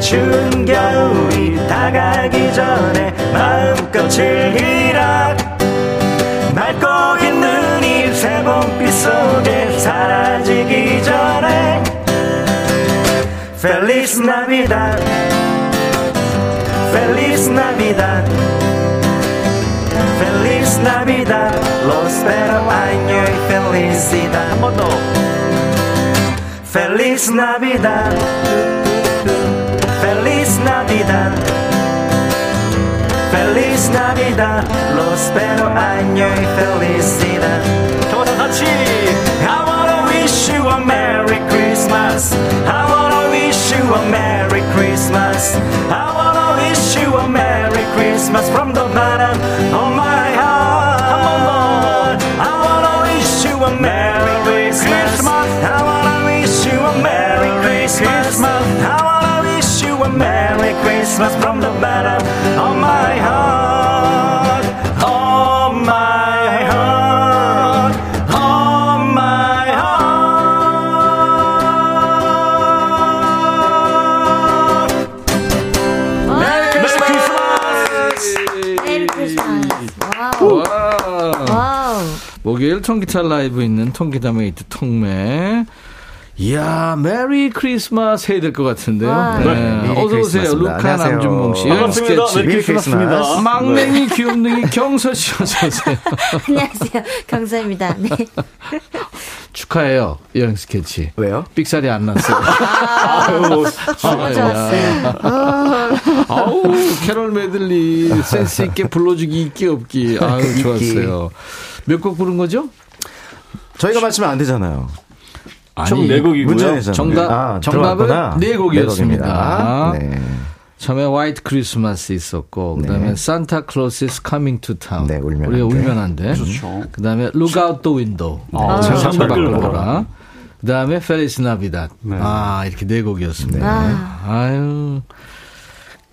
추운 겨울이 다가기 전에 마음껏 즐기라 맑고 있는 이 새봄빛 속에 사라지기 전에 Feliz Navidad Feliz Navidad Feliz Navidad Prospero año y felicidad 한번더 Feliz Navidad Feliz Navidad. Feliz Navidad. Prospero año y felicidad. 이 I wanna wish you a Merry Christmas. I wanna wish you a Merry Christmas. I wanna wish you a Merry Christmas from the bottom of my Merry Christmas from the bottom of my heart of my heart of my heart 메리 크리스마스! 메리 크리스마스. 와우. 와. 와우. 목요일 통기타 라이브 있는 통기타 메이트 통매. 이야, 메리 크리스마스 해야 될 것 같은데요. 와. 네. 메리 어서 오세요. 루카. 남준봉 씨. 반갑습니다. 스케치. 메리 크리스마스입니다. 막냉이 귀염둥이 경서 씨 어서 오세요. 안녕하세요. 경서입니다. 네. 축하해요. 여행 스케치. 왜요? 삑살이 안 났어요. 아유, 너무 좋았어요. 아우, 캐롤 메들리 센스 있게 불러주기 있기 없기. 아유, 있기. 좋았어요. 몇 곡 부른 거죠? 저희가 맞히면 안 되잖아요. 총 4곡이고요. 문제 내잖아요. 정답, 아, 정답은 들어갔구나. 네 곡이었습니다. 네 곡입니다. 네. 처음에 화이트 크리스마스 있었고 그다음에 네. Santa Claus is coming to town. 네, 울면 우리가 안 돼. 울면 안 돼. 그렇죠. 그다음에 look out the window. 아, 창밖을 창밖을 보라. 그다음에 Feliz Navidad. 네. 아, 이렇게 네 곡이었습니다. 아. 아유.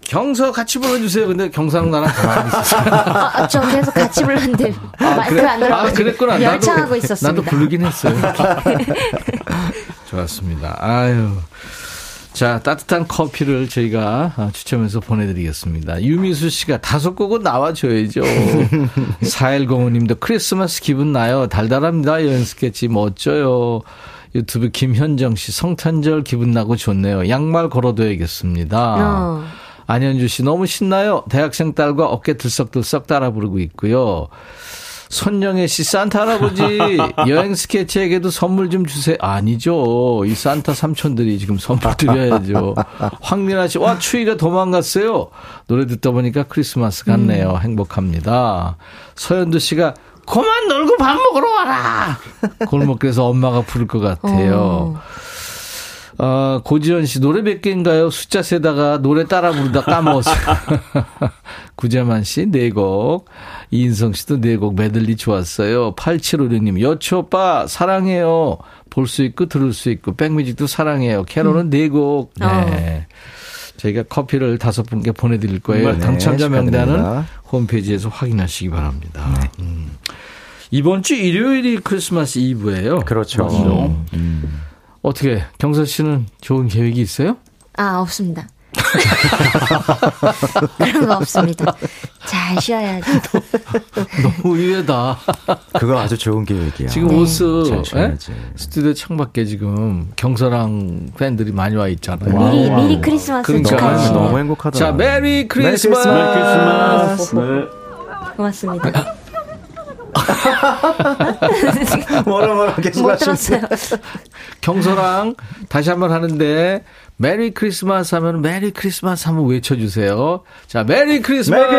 경서 같이 불러주세요. 근데 경서랑 나랑 가만히 있었어요. 아, 저 계속 같이 불렀는데 마이크를 안 아, 들어가지고 그랬구나. 열창하고 나도, 있었습니다. 나도 부르긴 했어요. 좋았습니다. 아유. 자, 따뜻한 커피를 저희가 아, 추첨해서 보내드리겠습니다. 유미수 씨가 다섯 곡은 나와줘야죠. 4105 님도 크리스마스 기분 나요. 달달합니다. 여행 스케치 멋져요. 유튜브 김현정 씨 성탄절 기분 나고 좋네요. 양말 걸어둬야겠습니다. 어. 안현주 씨 너무 신나요. 대학생 딸과 어깨 들썩들썩 따라 부르고 있고요. 손영애 씨 산타 할아버지 여행 스케치에게도 선물 좀 주세요. 아니죠. 이 산타 삼촌들이 지금 선물 드려야죠. 황민아 씨, 와 추위가 도망갔어요. 노래 듣다 보니까 크리스마스 같네요. 음. 행복합니다. 서현두 씨가 그만 놀고 밥 먹으러 와라. 골목길에서 엄마가 부를 것 같아요. 어, 고지현 씨 노래 몇 개인가요? 숫자 세다가 노래 따라 부르다 까먹었어요. 구재만 씨 네 곡. 이인성 씨도 네 곡 메들리 좋았어요. 8756님 여초 오빠 사랑해요. 볼 수 있고 들을 수 있고 백뮤직도 사랑해요. 캐롤은 네 곡. 네. 저희가 커피를 다섯 분께 보내드릴 거예요. 네, 당첨자 명단은 축하드립니다. 홈페이지에서 확인하시기 바랍니다. 음. 이번 주 일요일이 크리스마스 이브예요. 그렇죠. 음. 어떻게 경서 씨는 좋은 계획이 있어요? 아, 없습니다. 그런 거 없습니다. 잘 쉬어야지. 너무 의외다. 그거 아주 좋은 계획이야. 지금 네. 옷을 잘 예? 스튜디오 창밖에 지금 경서랑 팬들이 많이 와 있잖아요. 미리, 미리 크리스마스 그러니까 축하해. 너무, 너무 행복하다. 자, 메리 크리스마스. 메리 크리스마스. 네. 고맙습니다. 뭐라 뭐라 계속. 들었어요. 경서랑 다시 한번 하는데 메리 크리스마스 하면 메리 크리스마스 한번 외쳐주세요. 자, 메리 크리스마스. 메리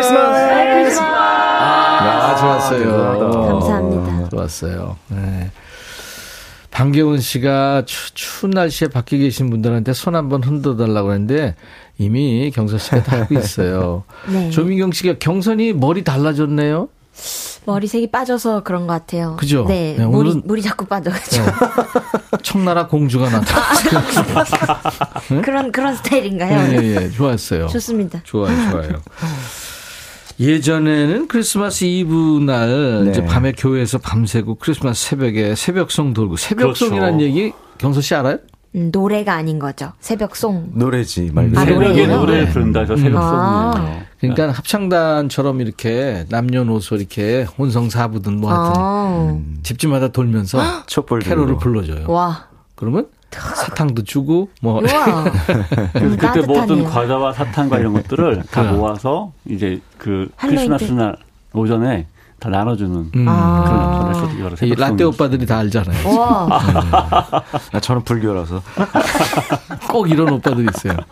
크리스마스. 아, 좋았어요. 감사합니다. 좋았어요. 네. 방계훈 씨가 추, 추운 날씨에 밖에 계신 분들한테 손 한번 흔들어 달라고 했는데 이미 경서 씨가 다 하고 있어요. 네. 조민경 씨가 경서님 머리 달라졌네요. 머리색이 빠져서 그런 것 같아요. 그죠? 네. 네, 물이, 오늘은- 물이 자꾸 빠져가지고. 청나라 공주가 나타났어요. 그런, 그런 스타일인가요? 예, 예, 좋았어요. 좋습니다. 좋아요, 좋아요. 예전에는 크리스마스 이브 날 네. 이제 밤에 교회에서 밤새고 크리스마스 새벽에 새벽송 돌고 새벽송이라는 그렇죠. 얘기 경서 씨 알아요? 음, 노래가 아닌 거죠. 새벽송. 노래지 말 아, 그대로. 새벽에? 노래를 네. 부른다 해서 아. 새벽송이에요. 그러니까 합창단처럼 이렇게 남녀노소 이렇게 혼성사부든 뭐 하여튼 아, 집집마다 돌면서 촛불 캐롤을. 불러줘요. 와. 그러면 사탕도 주고 뭐. 음, 그때 모든 따뜻하네요. 과자와 사탕과 이런 것들을 다 그래. 모아서 이제 그 크리스마스 날 오전에 다 나눠주는 음. 그런 아. 역할을 했었죠. 이거를 이. 라떼 오빠들이 다 알잖아요. 와. 아, 저는 불교라서. 꼭 이런 오빠들 있어요.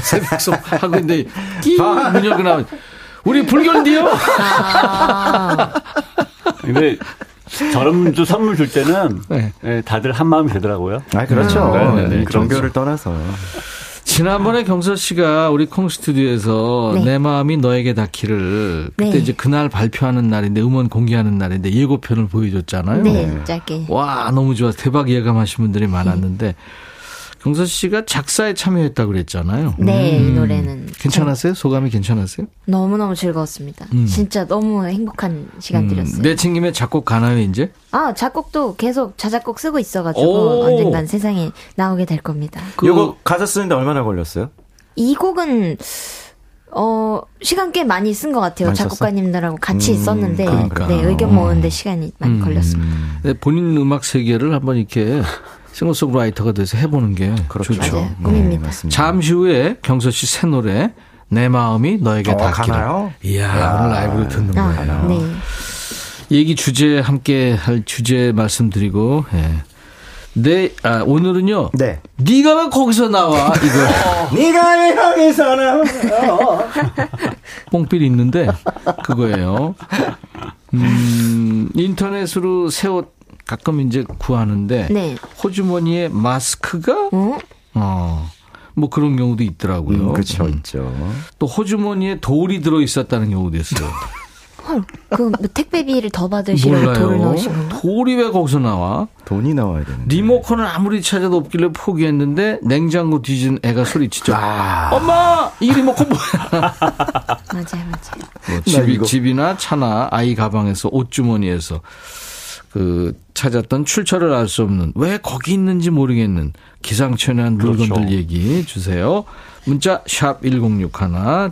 새벽송 하고 있는데 띵문 열고 나면 우리 불교인데요. 아, 근데 저런 선물 줄 때는 네. 예, 다들 한 마음이 되더라고요. 아, 그렇죠. 네, 네, 네. 이 종교를 떠나서. 지난번에 경서 씨가 우리 콩 스튜디오에서 네. 내 마음이 너에게 닿기를 그때 네. 이제 그날 발표하는 날인데 음원 공개하는 날인데 예고편을 보여줬잖아요. 네, 짧게. 와 너무 좋아 대박 예감하신 분들이 많았는데 경서 씨가 작사에 참여했다고 그랬잖아요. 네, 음. 이 노래는. 괜찮았어요? 소감이 괜찮았어요? 너무너무 즐거웠습니다. 음. 진짜 너무 행복한 시간들이었어요. 음, 내 친 김에 작곡 가나요 이제? 아, 작곡도 계속 자작곡 쓰고 오. 있어가지고 언젠간 세상에 나오게 될 겁니다. 그 요거 가사 쓰는데 얼마나 걸렸어요? 이 곡은 어 시간 꽤 많이 쓴 것 같아요. 작곡가님들하고 같이 음, 썼는데 그러니까. 네, 의견 모으는데 시간이 많이 음. 걸렸습니다. 네, 본인 음악 세계를 한번 이렇게 싱어송라이터가 돼서 해보는 게 그렇죠. 좋죠. 맞아요. 꿈입니다. 맞습니다. 잠시 후에 경서 씨 새 노래 내 마음이 너에게 어, 닿기를. 이야 오늘 라이브로 듣는 아, 거예요. 네. 얘기 주제 함께 할 주제 말씀드리고 예. 네, 아, 오늘은요. 네. 네가 왜 거기서 나와 이거 네가 왜 여기서 나와? 뽕필 있는데 그거예요. 음, 인터넷으로 새 옷 가끔 이제 구하는데 네. 호주머니에 마스크가 어? 어. 뭐 그런 경우도 있더라고요. 그렇죠, 음. 있죠. 또 호주머니에 돌이 들어 있었다는 경우도 있어요. 헐, 그뭐 택배비를 더 받으시라고 돌을. 넣으신 건가? 돌이 왜 거기서 나와? 돈이 나와야 되는데. 리모컨을 아무리 찾아도 없길래 포기했는데 냉장고 뒤진 애가 소리치죠. 아. 엄마 이 리모컨 뭐야? 맞아요, 맞아요. 뭐 집이, 집이나 차나 아이 가방에서 옷주머니에서 그 찾았던 출처를 알 수 없는 왜 거기 있는지 모르겠는 기상천외한 물건들 그렇죠. 얘기해 주세요. 문자 샵 1061,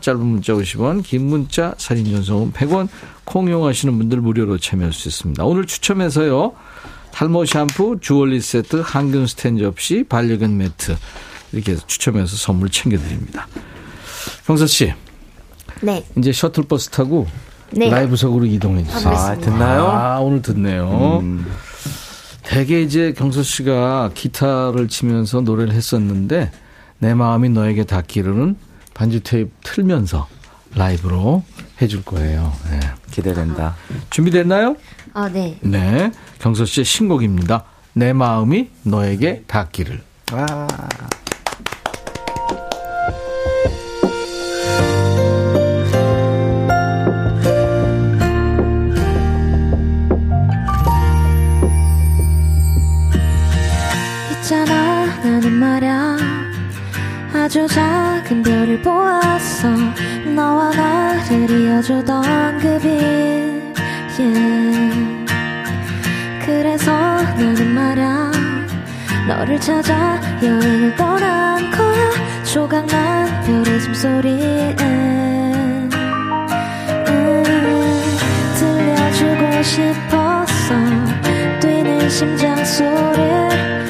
짧은 문자 50원, 긴 문자 사진 전송은 100원, 콩 이용하시는 분들 무료로 참여할 수 있습니다. 오늘 추첨해서요. 탈모 샴푸, 주얼리 세트, 항균 스탠 접시, 반려견 매트, 이렇게 해서 추첨해서 선물 챙겨드립니다. 경서 씨, 네. 이제 셔틀버스 타고 네. 라이브석으로 이동해 주세요. 아, 듣나요? 아, 오늘 듣네요. 음, 대개 이제 경서 씨가 기타를 치면서 노래를 했었는데 내 마음이 너에게 닿기로는 반주 테이프 틀면서 라이브로 해줄 거예요. 네. 기대된다. 준비됐나요? 아, 네. 네. 경서 씨의 신곡입니다. 내 마음이 너에게 닿기를. 아, 너를 찾아 여행을 떠난 거야. 조각난 별의 숨소리에. 음, 들려주고 싶었어 뛰는 심장 소리를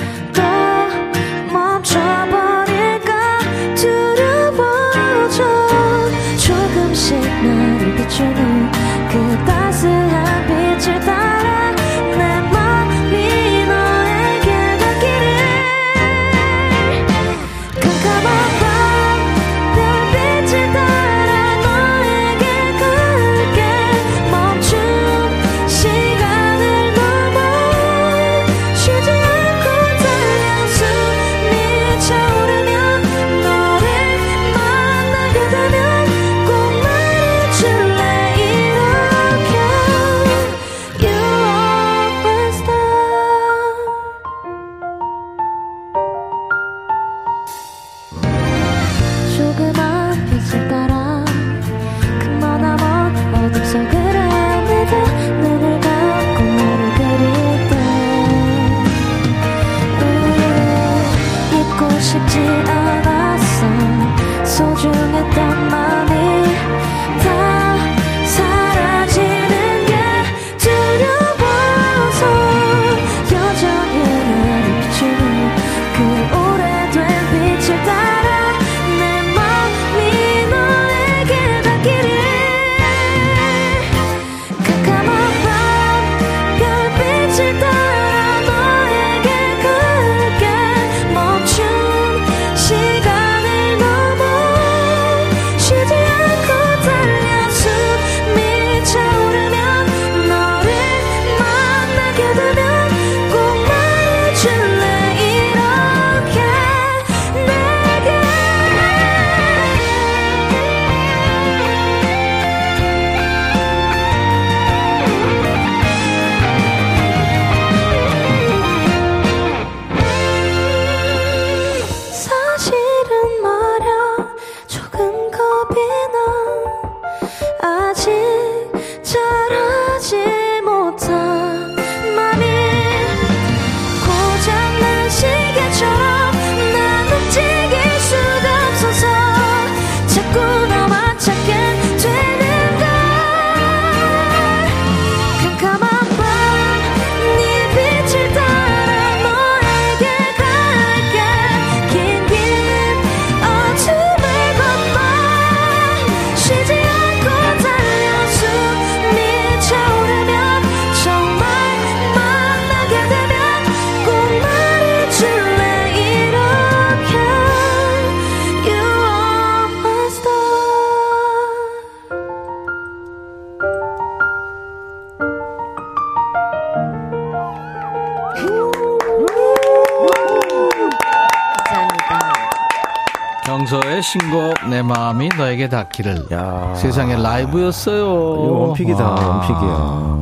신곡 내 마음이 너에게 닿기를. 야. 세상에 라이브였어요. 이거 원픽이다, 와. 원픽이야.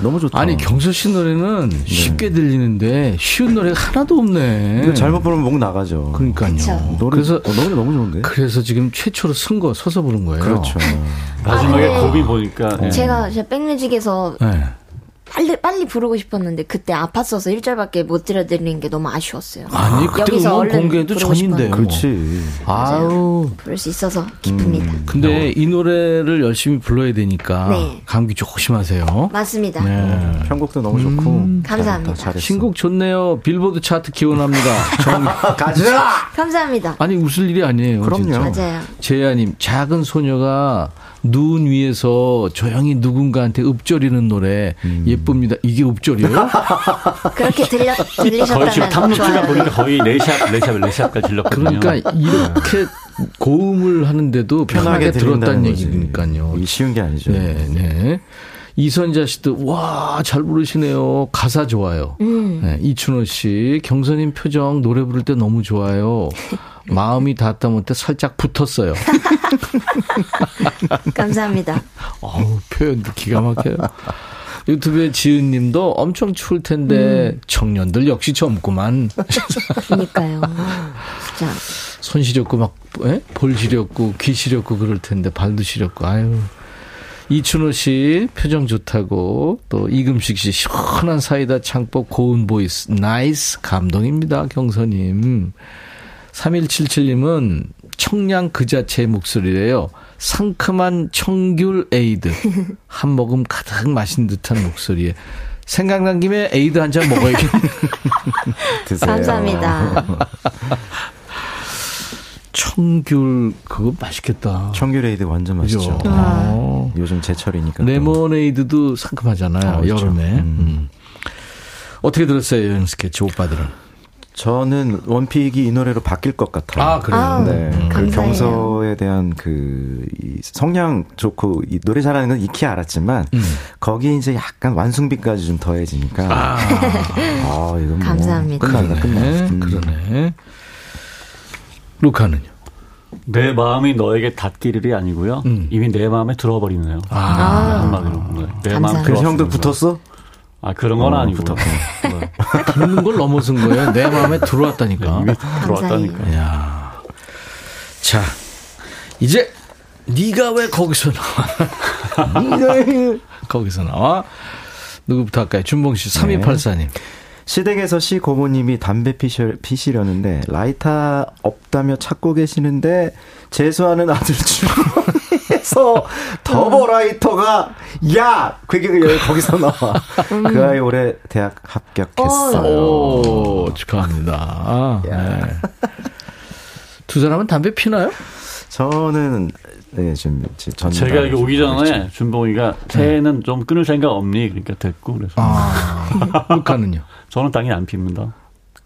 너무 좋다. 아니 경서 씨 노래는 쉽게 들리는데 쉬운 노래가 하나도 없네. 이거 잘못 부르면 목 나가죠. 그러니까요. 노래, 그래서 어, 노래 너무 좋은데? 그래서 지금 최초로 쓴 거 서서 부른 거예요. 그렇죠. 마지막에 아, 네. 곱이 보니까 예. 제가 제 백뮤직에서 네. 부르고 싶었는데 그때 아팠어서 1절밖에 못 들려드리는 게 너무 아쉬웠어요. 아니, 그때 여기서 음원 공개도 전인데요. 싶었는데 그렇지. 아유. 부를 수 있어서 기쁩니다. 근데 이 노래를 열심히 불러야 되니까 네. 감기 조심하세요. 맞습니다. 네. 편곡도 너무 좋고. 음. 감사합니다. 잘했다. 신곡 좋네요. 빌보드 차트 기원합니다. 정... 가자! 감사합니다. 아니 웃을 일이 아니에요. 그럼요. 진짜. 맞아요. 재야님 작은 소녀가 눈 위에서 조용히 누군가한테 읊조리는 노래 음. 예쁩니다. 이게 읊조리예요? 그렇게 들려 거의 지금 들리셨다면 탐록 주간 좋아요. 보니까 거의 네샵, 네샵, 네샵까지 질렀거든요. 그러니까 이렇게 고음을 하는데도 편하게, 들었다는 들린다는 거지. 얘기니까요. 쉬운 게 아니죠. 네, 네. 이선자 씨도 와 잘 부르시네요. 가사 좋아요. 음. 네, 이춘호 씨 경선님 표정 노래 부를 때 너무 좋아요. 마음이 닿다 못해 살짝 붙었어요. 감사합니다. 어우 표현도 기가 막혀요. 유튜브에 지은 님도 엄청 추울 텐데 음. 청년들 역시 젊구만. 그러니까요. 진짜 손 시렵고 막, 에? 볼 시렵고, 귀 시렵고 그럴 텐데, 발도 시렵고, 아유. 이춘호 씨, 표정 좋다고, 또 이금식 씨, 시원한 사이다 창법 고운 voice, nice, 감동입니다, 경서님. 3177님은 청량 그 자체의 목소리래요. 상큼한 청귤 에이드. 한 모금 가득 마신 듯한 목소리에. 생각난 김에 에이드 한 잔 먹어야겠네. 드세요. 감사합니다. 청귤 그거 맛있겠다. 청귤에이드 완전? 맛있죠. 어. 요즘 제철이니까. 또. 레모네이드도 상큼하잖아요. 아, 그렇죠. 여름에. 음. 음. 어떻게 들었어요, 여행 스케치 오빠들은? 저는 one pick이 이 노래로 바뀔 것 같아요. 아, 그래요? 네. 그 감사해요. 경서에 대한 그, 이 성량 좋고, 이 노래 잘하는 건 익히 알았지만, 음. 거기 이제 약간 완숭비까지 좀 더해지니까. 아, 이건 뭐. 감사합니다. 끝난다. 그러네. 음. 그러네. 루카는요? 내 마음이 너에게 닿기를이 아니고요. 음. 이미 내 마음에 들어버리네요. 아, 한마디로. 네. 내 감사합니다. 마음 그래서 형도 들어왔습니다. 붙었어? 아 그런 건 어, 아니고. 네. 붙는 걸 넘어선 거예요. 내 마음에 들어왔다니까. 이미 들어왔다니까. 야 자, 이제 네가 왜 거기서 나와? 네가 왜 거기서 나와? 누구부터 할까요? 준봉 씨, 3284님. 시댁에서 시 고모님이 담배 피셔, 피시려는데 라이터 없다며 찾고 계시는데 재수하는 아들 주 머니에서 더보 라이터가 야 그게 여기 거기서 나와 그 아이 올해 대학 합격했어요. 오, 축하합니다. 네. 두 사람은 담배 피나요? 저는 네 지금 전 제가 여기 오기 전에 준봉이가 새해는 좀 끊을 생각 없니? 그러니까 됐고 그래서 아, 루카는요? 저는 당연히 안 핍니다.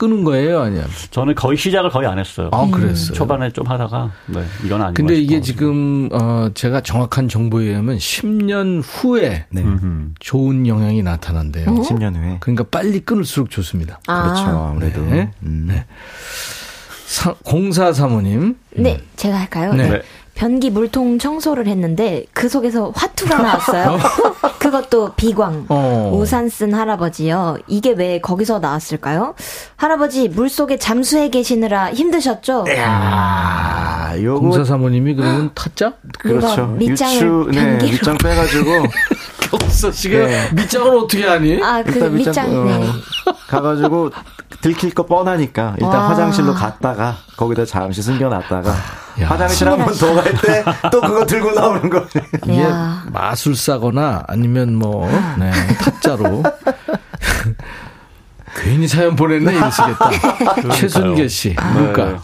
끄는 거예요? 아니야? 저는 거의 시작을 거의 안 했어요. 아, 그랬어요. 초반에 좀 하다가 네 이건 아닌 근데 것 이게. 지금, 어, 제가 정확한 정보에 의하면 10년 후에 네. 좋은 영향이 나타난대요. 10년 후에 그러니까 빨리 끊을수록 좋습니다. 그렇죠 아, 아무래도 네. 음. 사, 0435님. 네, 제가 할까요? 네. 네. 변기 물통 청소를 했는데 그 속에서 화투가 나왔어요. 그것도 비광. 어. 우산 쓴 할아버지요. 이게 왜 거기서 나왔을까요? 할아버지 물 속에 잠수해 계시느라 힘드셨죠? 아 요거 0435님이 그러면 타짜? 그렇죠 밑장을 유추 네. 밑장 빼가지고 없어, 지금. 네. 밑장을 어떻게 하니? 아, 그 일단 밑장, 어, 네. 가가지고 들킬 거 뻔하니까 일단 와. 화장실로 갔다가 거기다 잠시 숨겨놨다가 야. 화장실 한 번 더 갈 때 또 그거 들고 나오는 거지. 이게 야. 마술사거나 아니면 뭐, 네, 타짜로. 괜히 사연 보냈네, 이러시겠다. 최순계 씨. 그러니까. 네.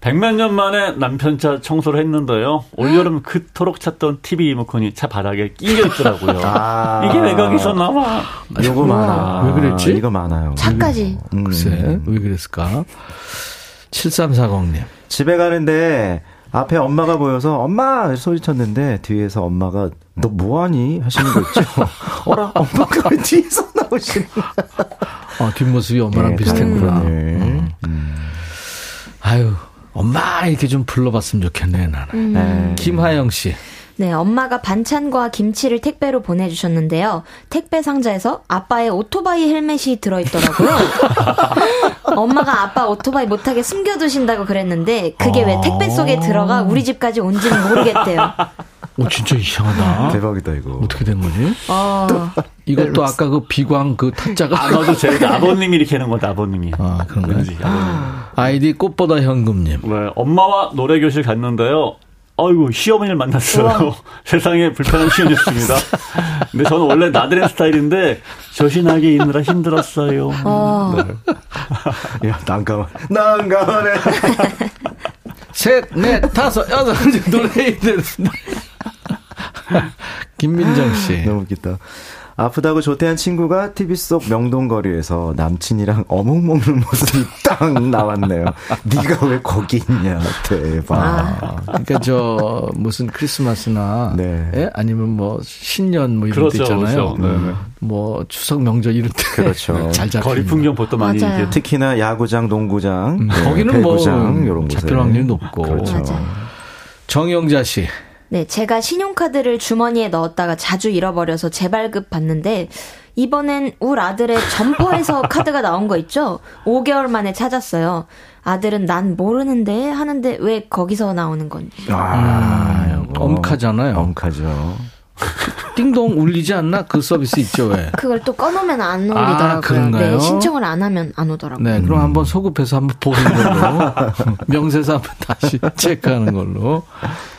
백몇 년 만에 남편 차 청소를 했는데요. 올여름 그토록 찾던 TV 리모컨이 차 바닥에 끼려 있더라고요. 아. 이게 왜 거기서 나와? 요거 많아. 왜 그랬지? 이거 많아요. 차까지. 음. 글쎄, 왜 그랬을까? 7340님. 집에 가는데 앞에 엄마가 보여서 엄마 소리쳤는데 뒤에서 엄마가 너 뭐하니 하시는 거 있죠. 어라 엄마가 왜 뒤에서 나오시는 아, 뒷모습이 엄마랑 네, 비슷했구나. 음. 음. 아유, 엄마 이렇게 좀 불러봤으면 좋겠네, 나는. 네. 김하영 씨. 네, 엄마가 반찬과 김치를 택배로 보내주셨는데요. 택배 상자에서 아빠의 오토바이 헬멧이 들어있더라고요. 엄마가 아빠 오토바이 못하게 숨겨두신다고 그랬는데 그게 왜 택배 속에 들어가 우리 집까지 온지는 모르겠대요. 오, 진짜 이상하다. 대박이다 이거. 어떻게 된 거지? 어, 이것도 아까 그 비광 그 타짜가 아마도 제 아버님이 이렇게 하는 건데 아버님이. 아, 그런가요? 왠지 아버님. 아이디 꽃보다 현금님. 네, 엄마와 노래 교실 갔는데요. 아이고 시어머니를 만났어요. 세상에 불편한 시연이었습니다. 근데 저는 원래 나들의 스타일인데 조신하게 있느라 힘들었어요. 어. 네. 야, 난감한. 난감하네. 셋, 넷, 다섯, 여섯 노래 되는데. 김민정 씨. 너무 웃기다. 아프다고 조퇴한 친구가 TV 속 명동거리에서 남친이랑 어묵 먹는 모습이 딱 나왔네요. 네가 왜 거기 있냐. 대박. 그러니까 저 무슨 크리스마스나 네. 예? 아니면 뭐 신년 뭐 이런 그렇죠, 데 있잖아요. 그렇죠. 네, 네. 뭐 추석 명절 이런 때 그렇죠. 잘 잡히는 거리 풍경 보통 많이. 이렇게 특히나 야구장, 농구장, 음, 네, 거기는 뭐 배구장 이런 곳에 잡힐 확률이 높고. 그렇죠. 정영자 씨. 네, 제가 신용카드를 주머니에 넣었다가 자주 잃어버려서 재발급 받는데 이번엔 울 아들의 점퍼에서 카드가 나온 거 있죠? 5개월 만에 찾았어요. 아들은 난 모르는데 하는데 왜 거기서 나오는 건지. 아, 음, 엄카잖아요. 엄카죠. 띵동 울리지 않나? 그 서비스 있죠, 왜? 그걸 또 꺼놓으면 안 아, 오더라고요. 그런가요? 네, 신청을 안 하면 안 오더라고요. 네, 그럼 한번 소급해서 한번 보는 걸로. 명세서 한번 다시 체크하는 걸로.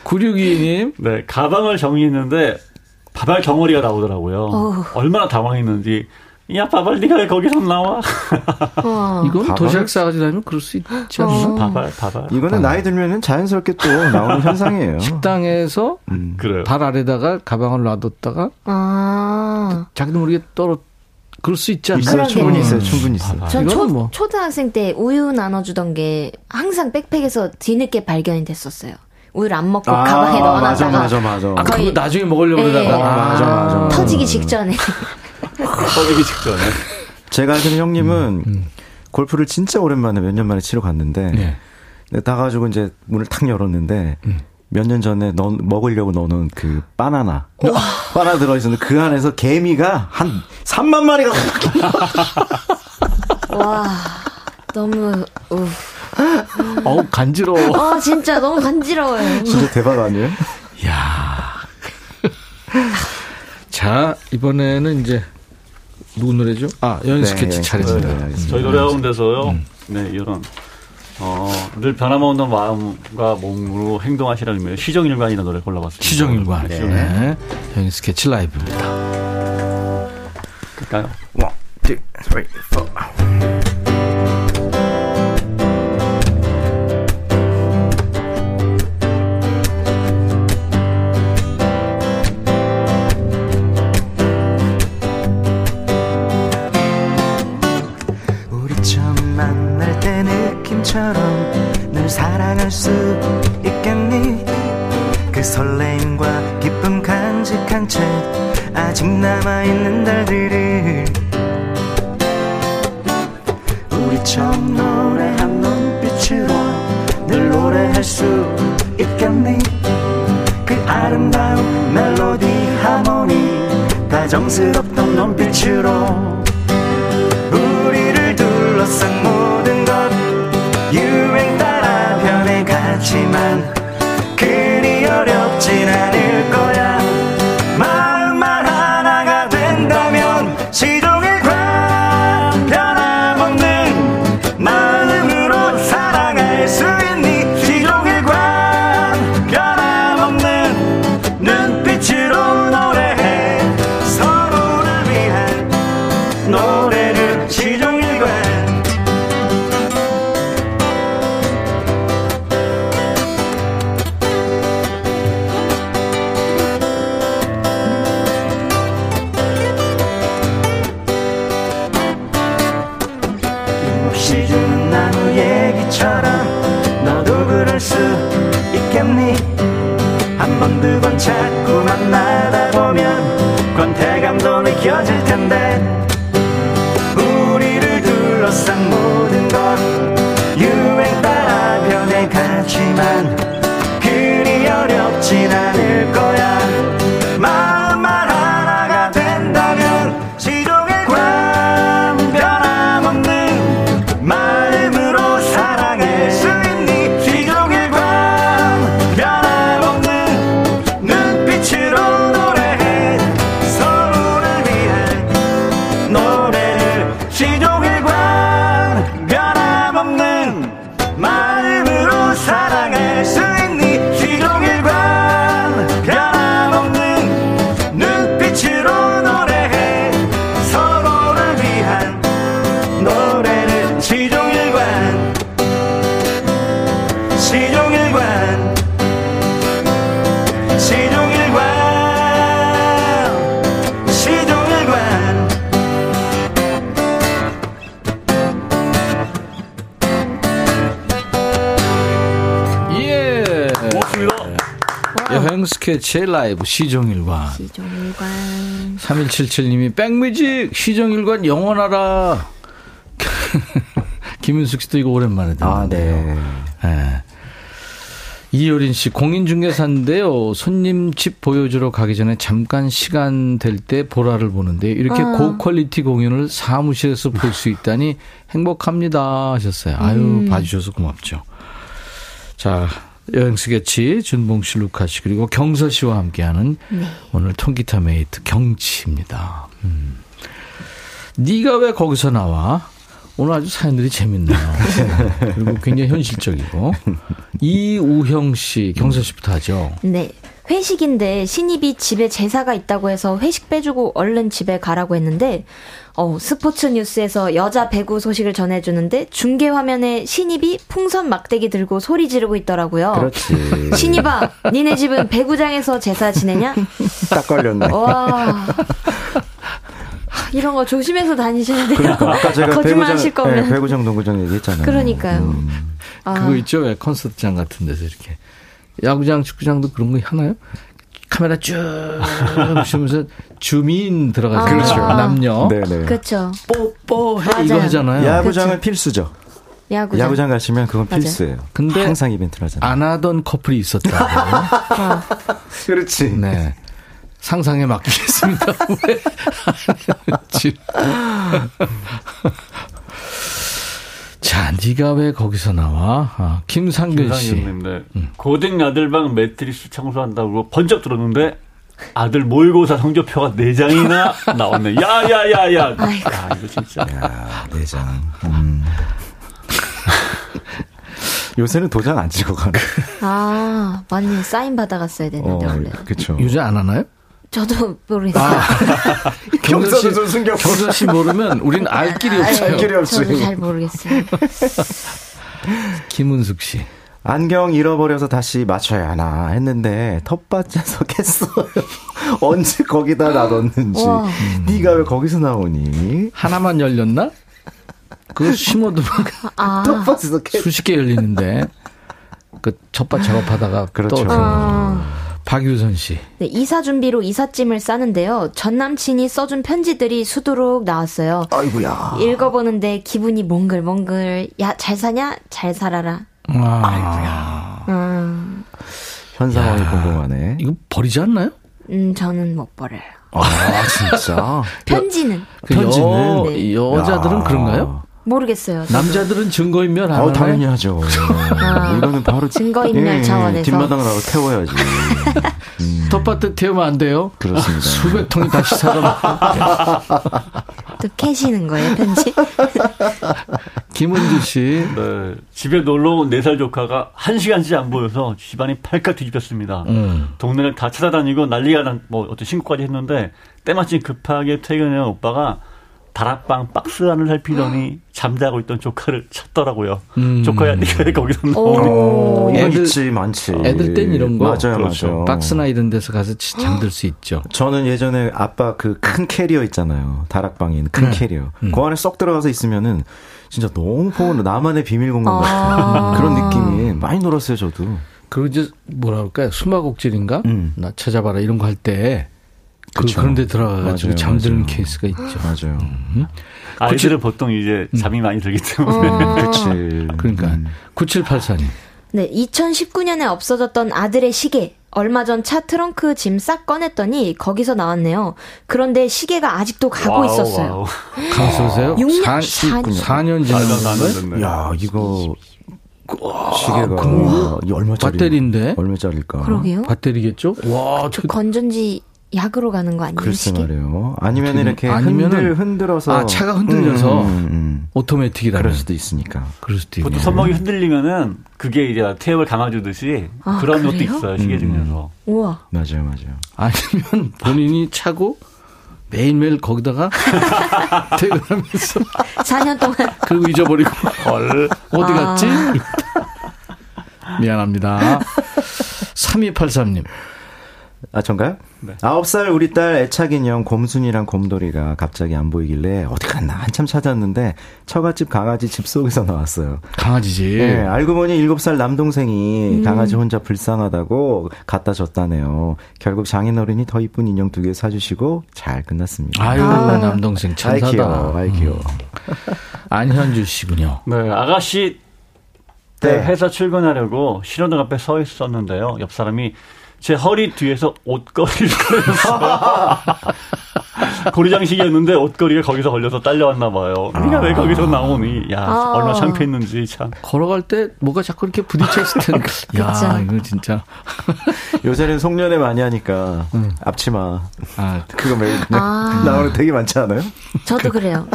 962님. 네, 가방을 정리했는데 바발 덩어리가 나오더라고요. 어후. 얼마나 당황했는지. 야, 바발 네가 왜 거기서 나와? 어. 이건 도시락 싸가지 다니면 그럴 수 있지 않나? 어. 바발, 바발. 이거는 나이 들면은 자연스럽게 또 나오는 현상이에요. 식당에서 음. 발 아래다가 가방을 놔뒀다가 아. 자기도 모르게 떨어, 그럴 수 있지 않나? 있어요. 그러게요. 충분히 있어요. 충분히 있어요. 전 이거는 초, 뭐. 초등학생 때 우유 나눠주던 게 항상 백팩에서 뒤늦게 발견이 됐었어요. 우유를 안 먹고 아, 가방에 넣어놨다가 맞아, 맞아, 맞아. 아, 그거 나중에 먹으려고 네. 그러다가. 아, 맞아, 맞아. 터지기 직전에. 꺼내기 직전에. 제가 아는 형님은 골프를 진짜 오랜만에 몇 년 만에 치러 갔는데 네. 근데 나가지고 이제 문을 탁 열었는데 몇년 전에 넣, 먹으려고 넣어놓은 그 바나나 바나나 들어있었는데 그 안에서 개미가 한 3만 마리가 와, 너무, 우. 어우, 간지러워. 어, 진짜 너무 간지러워요. 진짜 대박 아니에요? 야 자, 이번에는 이제, 누구 노래죠? 아, 여행스, 네, 케치 연습 차례입니다. 스케치. 네. 저희 노래 가운데서요. 네, 이런 어, 늘 변함없는 마음과 몸으로 행동하시라는 의미의 시종일관이라는 노래 골라봤습니다. 시종일관. 네. 네. 여행 스케치 라이브입니다. 그럴까요? One, two, three, four. 처럼 널 사랑할 수 있겠니? 그 설레임과 기쁨 간직한 채 아직 남아있는 달들을 우리 처음 노래한 눈빛으로 늘 노래할 수 있겠니? 그 아름다운 멜로디 하모니 다정스럽던 눈빛으로 변해갔지만 그리 어렵진 않을 거야. 마음만 하나가 된다면 스케치의 라이브 시종일관. 시종일관. 3177님이 백뮤직 시종일관 영원하라. 김윤숙 씨도 이거 오랜만에 아, 듣는데요. 네. 예. 이효린 씨, 공인중개사인데요. 손님 집 보여주러 가기 전에 잠깐 시간 될 때 보라를 보는데 이렇게 아. 고퀄리티 공연을 사무실에서 볼 수 있다니 행복합니다 하셨어요. 아유, 음. 봐주셔서 고맙죠. 자, 여행 스케치 준봉 씨, 루카 씨 그리고 경서 씨와 함께하는 오늘 통기타 메이트 경치입니다. 음. 네가 왜 거기서 나와? 오늘 아주 사연들이 재밌네요. 그리고 굉장히 현실적이고. 이우형 씨, 경서 씨부터 하죠. 네. 회식인데 신입이 집에 제사가 있다고 해서 회식 빼주고 얼른 집에 가라고 했는데 어, 스포츠 뉴스에서 여자 배구 소식을 전해주는데 중계 화면에 신입이 풍선 막대기 들고 소리 지르고 있더라고요. 그렇지. 신입아, 니네 집은 배구장에서 제사 지내냐? 딱 걸렸네. 와. 이런 거 조심해서 다니셔야 돼요. 그러니까 아까 제가 거짓말 배구장, 하실 거면. 네, 배구장, 농구장 얘기했잖아요. 그러니까요. 음. 아, 그거 있죠? 왜 콘서트장 같은 데서 이렇게. 야구장, 축구장도 그런 거 하나요? 카메라 쭉 보시면서 주민 들어가서 아. 그렇죠. 남녀 네네. 그쵸. 뽀뽀해 이거 맞아요. 하잖아요. 야구장은 필수죠. 야구장. 야구장 가시면 그건 맞아요. 필수예요. 근데 항상 이벤트를 하잖아요. 안 하던 커플이 있었다고. 어. 그렇지. 네. 상상에 맡기겠습니다. 왜. 자, 네가 왜 거기서 나와? 아, 김상균 씨. 네. 고등 아들방 매트리스 청소한다고 번쩍 들었는데 아들 모의고사 성적표가 네 장이나 나왔네. 야 야 야 야. 아이고. 야 이거 진짜. 야, 내장. 음. 요새는 도장 안 찍어 가네. 아, 맞네. 사인 받아갔어야 되는데, 원래. 그쵸. 요새 안 하나요? 저도 모르겠어요. 아, 씨, 경서도 숨겨. 경서 씨 모르면 우린 알 길이 없어요. 알 길이 없어요. 저도 잘 모르겠어요. 김은숙 씨. 안경 잃어버려서 다시 맞춰야 하나 했는데 텃밭에서 캤어요. 언제 거기다 놔뒀는지. 와. 네가 왜 거기서 나오니? 하나만 열렸나? 그거 심어도 아, 텃밭에서 캤. 수십 개 열리는데 그 첫밭 작업하다가 그렇죠. 떨어져. 아. 박유선 씨. 네, 이사 준비로 이삿짐을 싸는데요. 전 남친이 써준 편지들이 수두룩 나왔어요. 아이고야. 읽어보는데 기분이 몽글몽글. 야, 잘 사냐? 잘 살아라. 아, 음, 현 상황이 궁금하네. 이거 버리지 않나요? 음, 저는 못 버려요. 아, 진짜? 편지는 그 편지는? 네. 여, 여자들은 야. 그런가요? 모르겠어요. 저도. 남자들은 증거인멸 안 어, 하나요? 당연히 하죠. 아. 이거는 바로 증거인멸 예, 차원에서. 뒷마당을 하고 태워야지. 음, 텃밭에 태우면 안 돼요? 그렇습니다. 수백 통이 다시 사가. 또 캐시는 거예요, 편지? 김은주 씨. 네. 집에 놀러 온네살 조카가 한 시간째 안 보여서 집안이 팔칵 뒤집혔습니다. 음. 동네를 다 찾아다니고 난리가 난, 뭐, 어떤 신고까지 했는데, 때마침 급하게 퇴근해온 오빠가 다락방 박스 안을 살피더니 잠자고 있던 조카를 찾더라고요. 음. 조카야, 네가 왜 거기서 나오니? 오. 이거 애들- 있지, 많지. 애들 땐 이런 거. 맞아요, 그렇죠. 맞아요. 박스나 이런 데서 가서 치- 잠들 수 있죠. 저는 예전에 아빠 그 큰 캐리어 있잖아요. 다락방에 있는 큰 네. 캐리어. 음. 그 안에 쏙 들어가서 있으면은 진짜 너무 포근, 나만의 비밀 공간 아. 같은 그런 느낌이 많이 놀았어요, 저도. 그리고 이제 뭐라 그럴까요? 수마곡질인가? 음. 나 찾아봐라 이런 거 할 때. 그, 그쵸. 그런 데 들어가가지고 맞아요, 잠드는 맞아요. 케이스가 있죠. 맞아요. 아이들은 보통 이제 잠이 많이 들기 때문에. 어. 그치. 그러니까 음. 9784님. 네, 2019년에 없어졌던 아들의 시계. 얼마 전 차 트렁크 짐 싹 꺼냈더니 거기서 나왔네요. 그런데 시계가 아직도 가고 wow, 있었어요. wow. 가만있어 보세요. 육 년? 4, 사- 년 아, 지난 나- 나는 건가요? 됐네. 야, 이거 시계가 그거 이 얼마짜리? 배터리인데? 얼마짜리일까? 그러게요. 배터리겠죠? 와, 그 저, 건전지 약으로 가는 거 아니에요, 글쎄 시계? 말이에요. 아니면 이렇게 흔들 흔들어서 아, 차가 흔들려서 음, 음, 음. 오토매틱이라는. 그럴 수도 있으니까. 그럴 수도 있고. 보통 손목이 흔들리면은 그게 이제 태엽을 감아주듯이 아, 그런 것도 그래요? 있어요, 시계 중에서. 우와. 맞아요, 맞아요. 아니면 본인이 차고 매일매일 거기다가 퇴근하면서 4년 동안. 그리고 잊어버리고 헐 어디 아. 갔지? 미안합니다. 3283님. 아, 전가요? 네. 아홉 살 우리 딸 애착 인형 곰순이랑 곰돌이가 갑자기 안 보이길래 어디 갔나 한참 찾았는데 처갓집 강아지 집 속에서 나왔어요. 강아지지. 네, 알고 보니 일곱 살 남동생이 강아지 혼자 불쌍하다고 갖다 줬다네요. 결국 장인어른이 더 이쁜 인형 두 개 사주시고 잘 끝났습니다. 아유, 아. 남동생 아이 천사다. 귀여워, 아이 귀여워. 안현주 씨군요. 네, 아가씨 때 네. 회사 출근하려고 신호등 앞에 서 있었는데요. 옆 사람이 제 허리 뒤에서 옷걸이를 걸렸어요. 고리장식이었는데 옷걸이가 거기서 걸려서 딸려왔나 봐요. 네가 왜 거기서 나오니? 야, 아. 얼마나 창피했는지 참. 걸어갈 때 뭐가 자꾸 이렇게 부딪혔을 텐데. 야, 그쵸. 이거 진짜. 요새는 송년회 많이 하니까 앞치마 아, 그거 매일 아. 나오는 거 되게 많지 않아요? 저도 그래요.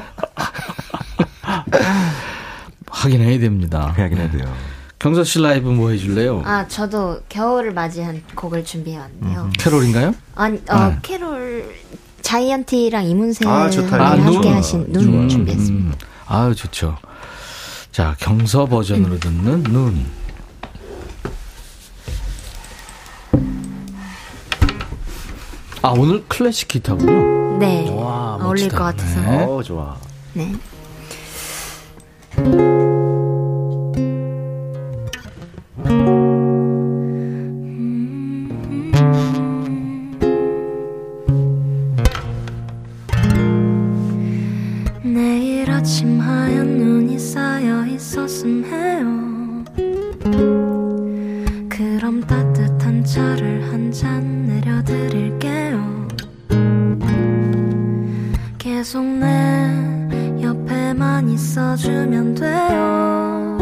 확인해야 됩니다. 해야긴 해야 돼요. 경서 씨 라이브 뭐 해줄래요? 아, 저도 겨울을 맞이한 곡을 준비해왔는데요. 캐롤인가요? 아니, 어, 네. 캐롤 자이언티랑 이문세를 아, 좋다. 아, 함께 눈. 하신 눈 준비했습니다. 음, 아유, 좋죠. 자, 경서 버전으로 듣는 눈. 아, 오늘 클래식 기타군요. 네, 와, 어울릴. 것 같아서. 네. 어, 좋아. 네. 있었음 해요. 그럼 따뜻한 차를 한 잔 내려드릴게요. 계속 내 옆에만 있어주면 돼요.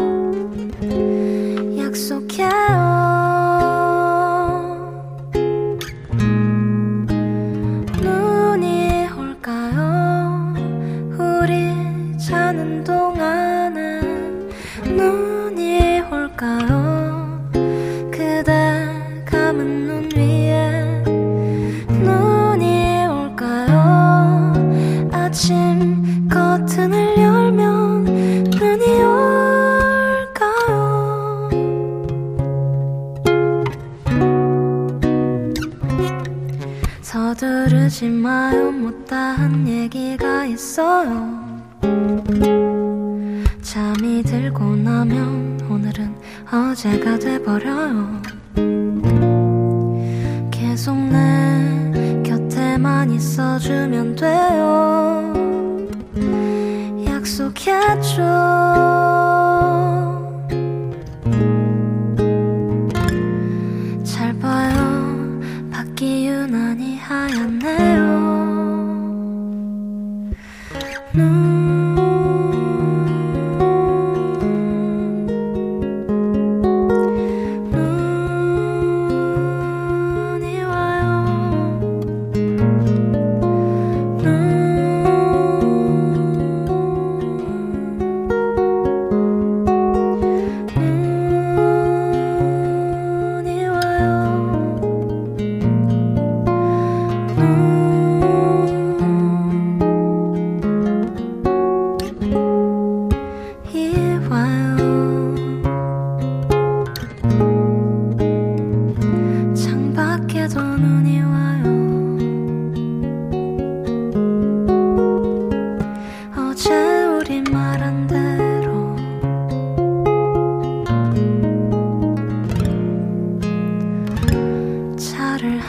어제가 돼버려요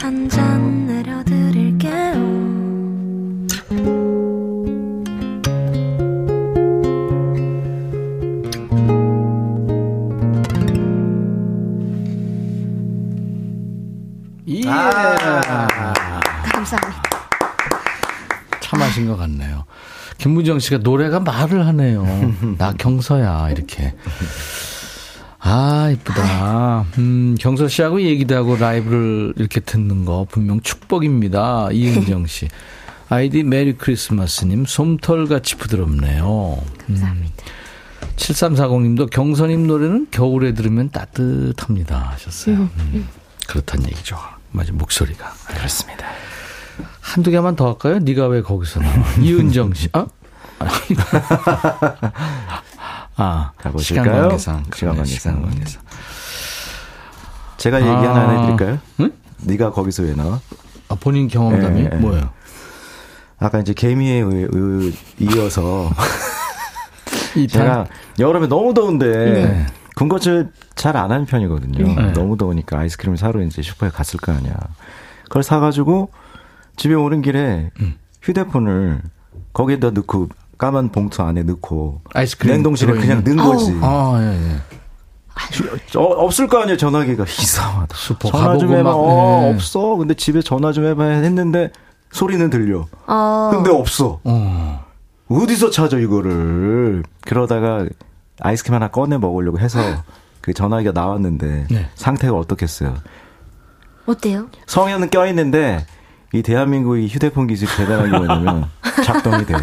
한 잔 내려드릴게요 예. 감사합니다 참 하신 것 같네요. 김무정 씨가 노래가 말을 하네요. 나 경서야, 이렇게. 아, 이쁘다. 음, 경서 씨하고 얘기도 하고 라이브를 이렇게 듣는 거 분명 축복입니다. 이은정 씨. 아이디 메리 크리스마스님, 솜털같이 부드럽네요. 감사합니다 7340님도 경서님 노래는 겨울에 들으면 따뜻합니다 하셨어요. 음, 그렇단 얘기죠. 맞아, 목소리가. 그렇습니다. 한두 개만 더 할까요? 네가 왜 거기서 나와? 이은정 씨. 아? 아, 가보실까요? 시간 관계상. 시간 관계상. 시간 관계상. 제가 얘기 아. 하나 해드릴까요? 응? 네가 거기서 왜 나와? 아, 본인 경험담이 예, 예. 뭐예요? 아까 이제 개미에 의- 의- 이어서 이 제가 여름에 너무 더운데 네. 군것질 잘 안 하는 편이거든요. 네. 너무 더우니까 아이스크림을 사러 이제 슈퍼에 갔을 거 아니야. 그걸 사가지고 집에 오는 길에 음. 휴대폰을 거기에다 넣고 까만 봉투 안에 넣고 아이스크림 냉동실에? 그냥 넣은 거지. 아, 예, 예. 어, 없을 거 아니에요 전화기가 이상하다. 슈퍼 전화 좀 해봐. 막, 어, 네. 없어. 근데 집에 전화 좀 해봐 했는데 소리는 들려. 어. 근데 없어. 어. 어디서 찾아 이거를 그러다가 아이스크림 하나 꺼내 먹으려고 해서 그 전화기가 나왔는데 네. 상태가 어떻겠어요 어때요? 성에는 껴있는데 이 대한민국의 휴대폰 기술이 대단한 게 뭐냐면 작동이 돼몇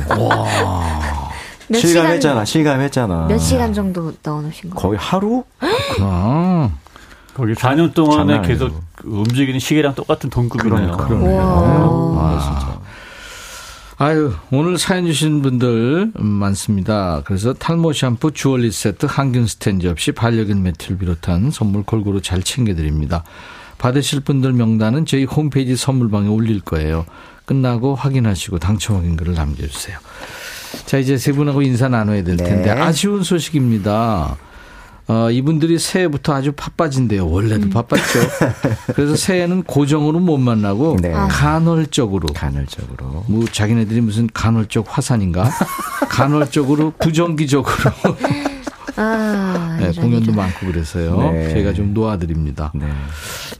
실감했잖아 실감했잖아 몇 시간 정도 넣어놓으신 거예요? 거의 하루 아, 거기 4년 동안에 계속 움직이는 시계랑 똑같은 동급이네요. 그러니까. 우와. 아유, 오늘 사연 주신 분들 음, 많습니다. 그래서 탈모 샴푸, 주얼리 세트, 항균 스탠드 없이 반려견 매트를 비롯한 선물 골고루 잘 챙겨드립니다. 받으실 분들 명단은 저희 홈페이지 선물방에 올릴 거예요. 끝나고 확인하시고 당첨 확인글을 남겨주세요. 자, 이제 세 분하고 인사 나눠야 될 텐데 네. 아쉬운 소식입니다. 어, 이분들이 새해부터 아주 바빠진대요. 원래도 바빴죠. 그래서 새해는 고정으로 못 만나고 네. 간헐적으로 간헐적으로 뭐 자기네들이 무슨 간헐적 화산인가? 간헐적으로 부정기적으로 아, 네, 공연도. 많고 그래서요. 네. 저희가 좀 놓아드립니다. 네.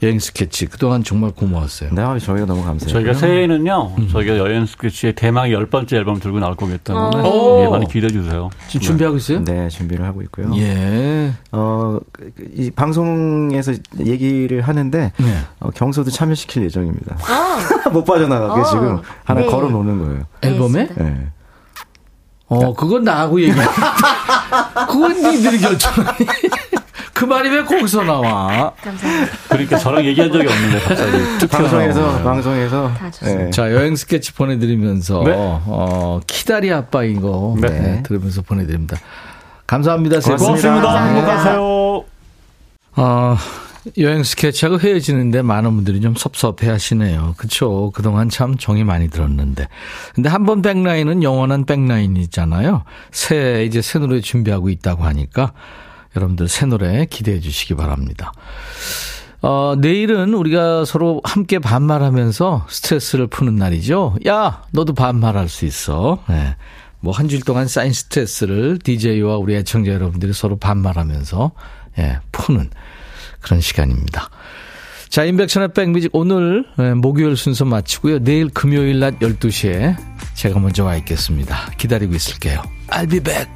여행 스케치 그동안 정말 고마웠어요. 네, 아, 저희가 너무 감사해요 저희가 새해에는요, 저희가 여행 스케치의 대망 열 번째 앨범 들고 나올 거기 때문에 오. 예, 많이 기대해 주세요. 지금 준비하고 있어요? 네 준비를 하고 있고요 예. 어, 이 방송에서 얘기를 하는데 네. 어, 경서도 참여시킬 예정입니다. 못 빠져나가게 어. 지금 하나 네. 걸어 놓는 거예요. 앨범에? 네. 어, 그건 나하고 얘기해. 그건 니들이 결정하니. 그 말이 왜 거기서 나와? 감사합니다. 그러니까 저랑 얘기한 적이 없는데 갑자기 툭 방송에서. 방송에서 다 좋습니다. 네. 자, 여행 스케치 보내드리면서, 네. 어, 키다리 아빠인 거, 네. 네, 들으면서 보내드립니다. 감사합니다. 새해 복 고맙습니다. 행복하세요. 어, 여행 스케치하고 헤어지는데 많은 분들이 좀 섭섭해 하시네요. 그쵸. 그동안 참 정이 많이 들었는데. 근데 한 번 백라인은 영원한 백라인이잖아요. 새, 이제 새 노래 준비하고 있다고 하니까 여러분들 새 노래 기대해 주시기 바랍니다. 어, 내일은 우리가 서로 함께 반말하면서 스트레스를 푸는 날이죠. 야, 너도 반말할 수 있어. 네. 뭐한 주일 동안 쌓인 스트레스를 DJ와 우리 애청자 여러분들이 서로 반말하면서 예, 푸는 그런 시간입니다. 자, 인백션의 백뮤직 오늘 예, 목요일 순서 마치고요. 내일 금요일 낮 12시에 제가 먼저 와 있겠습니다. 기다리고 있을게요. I'll be back.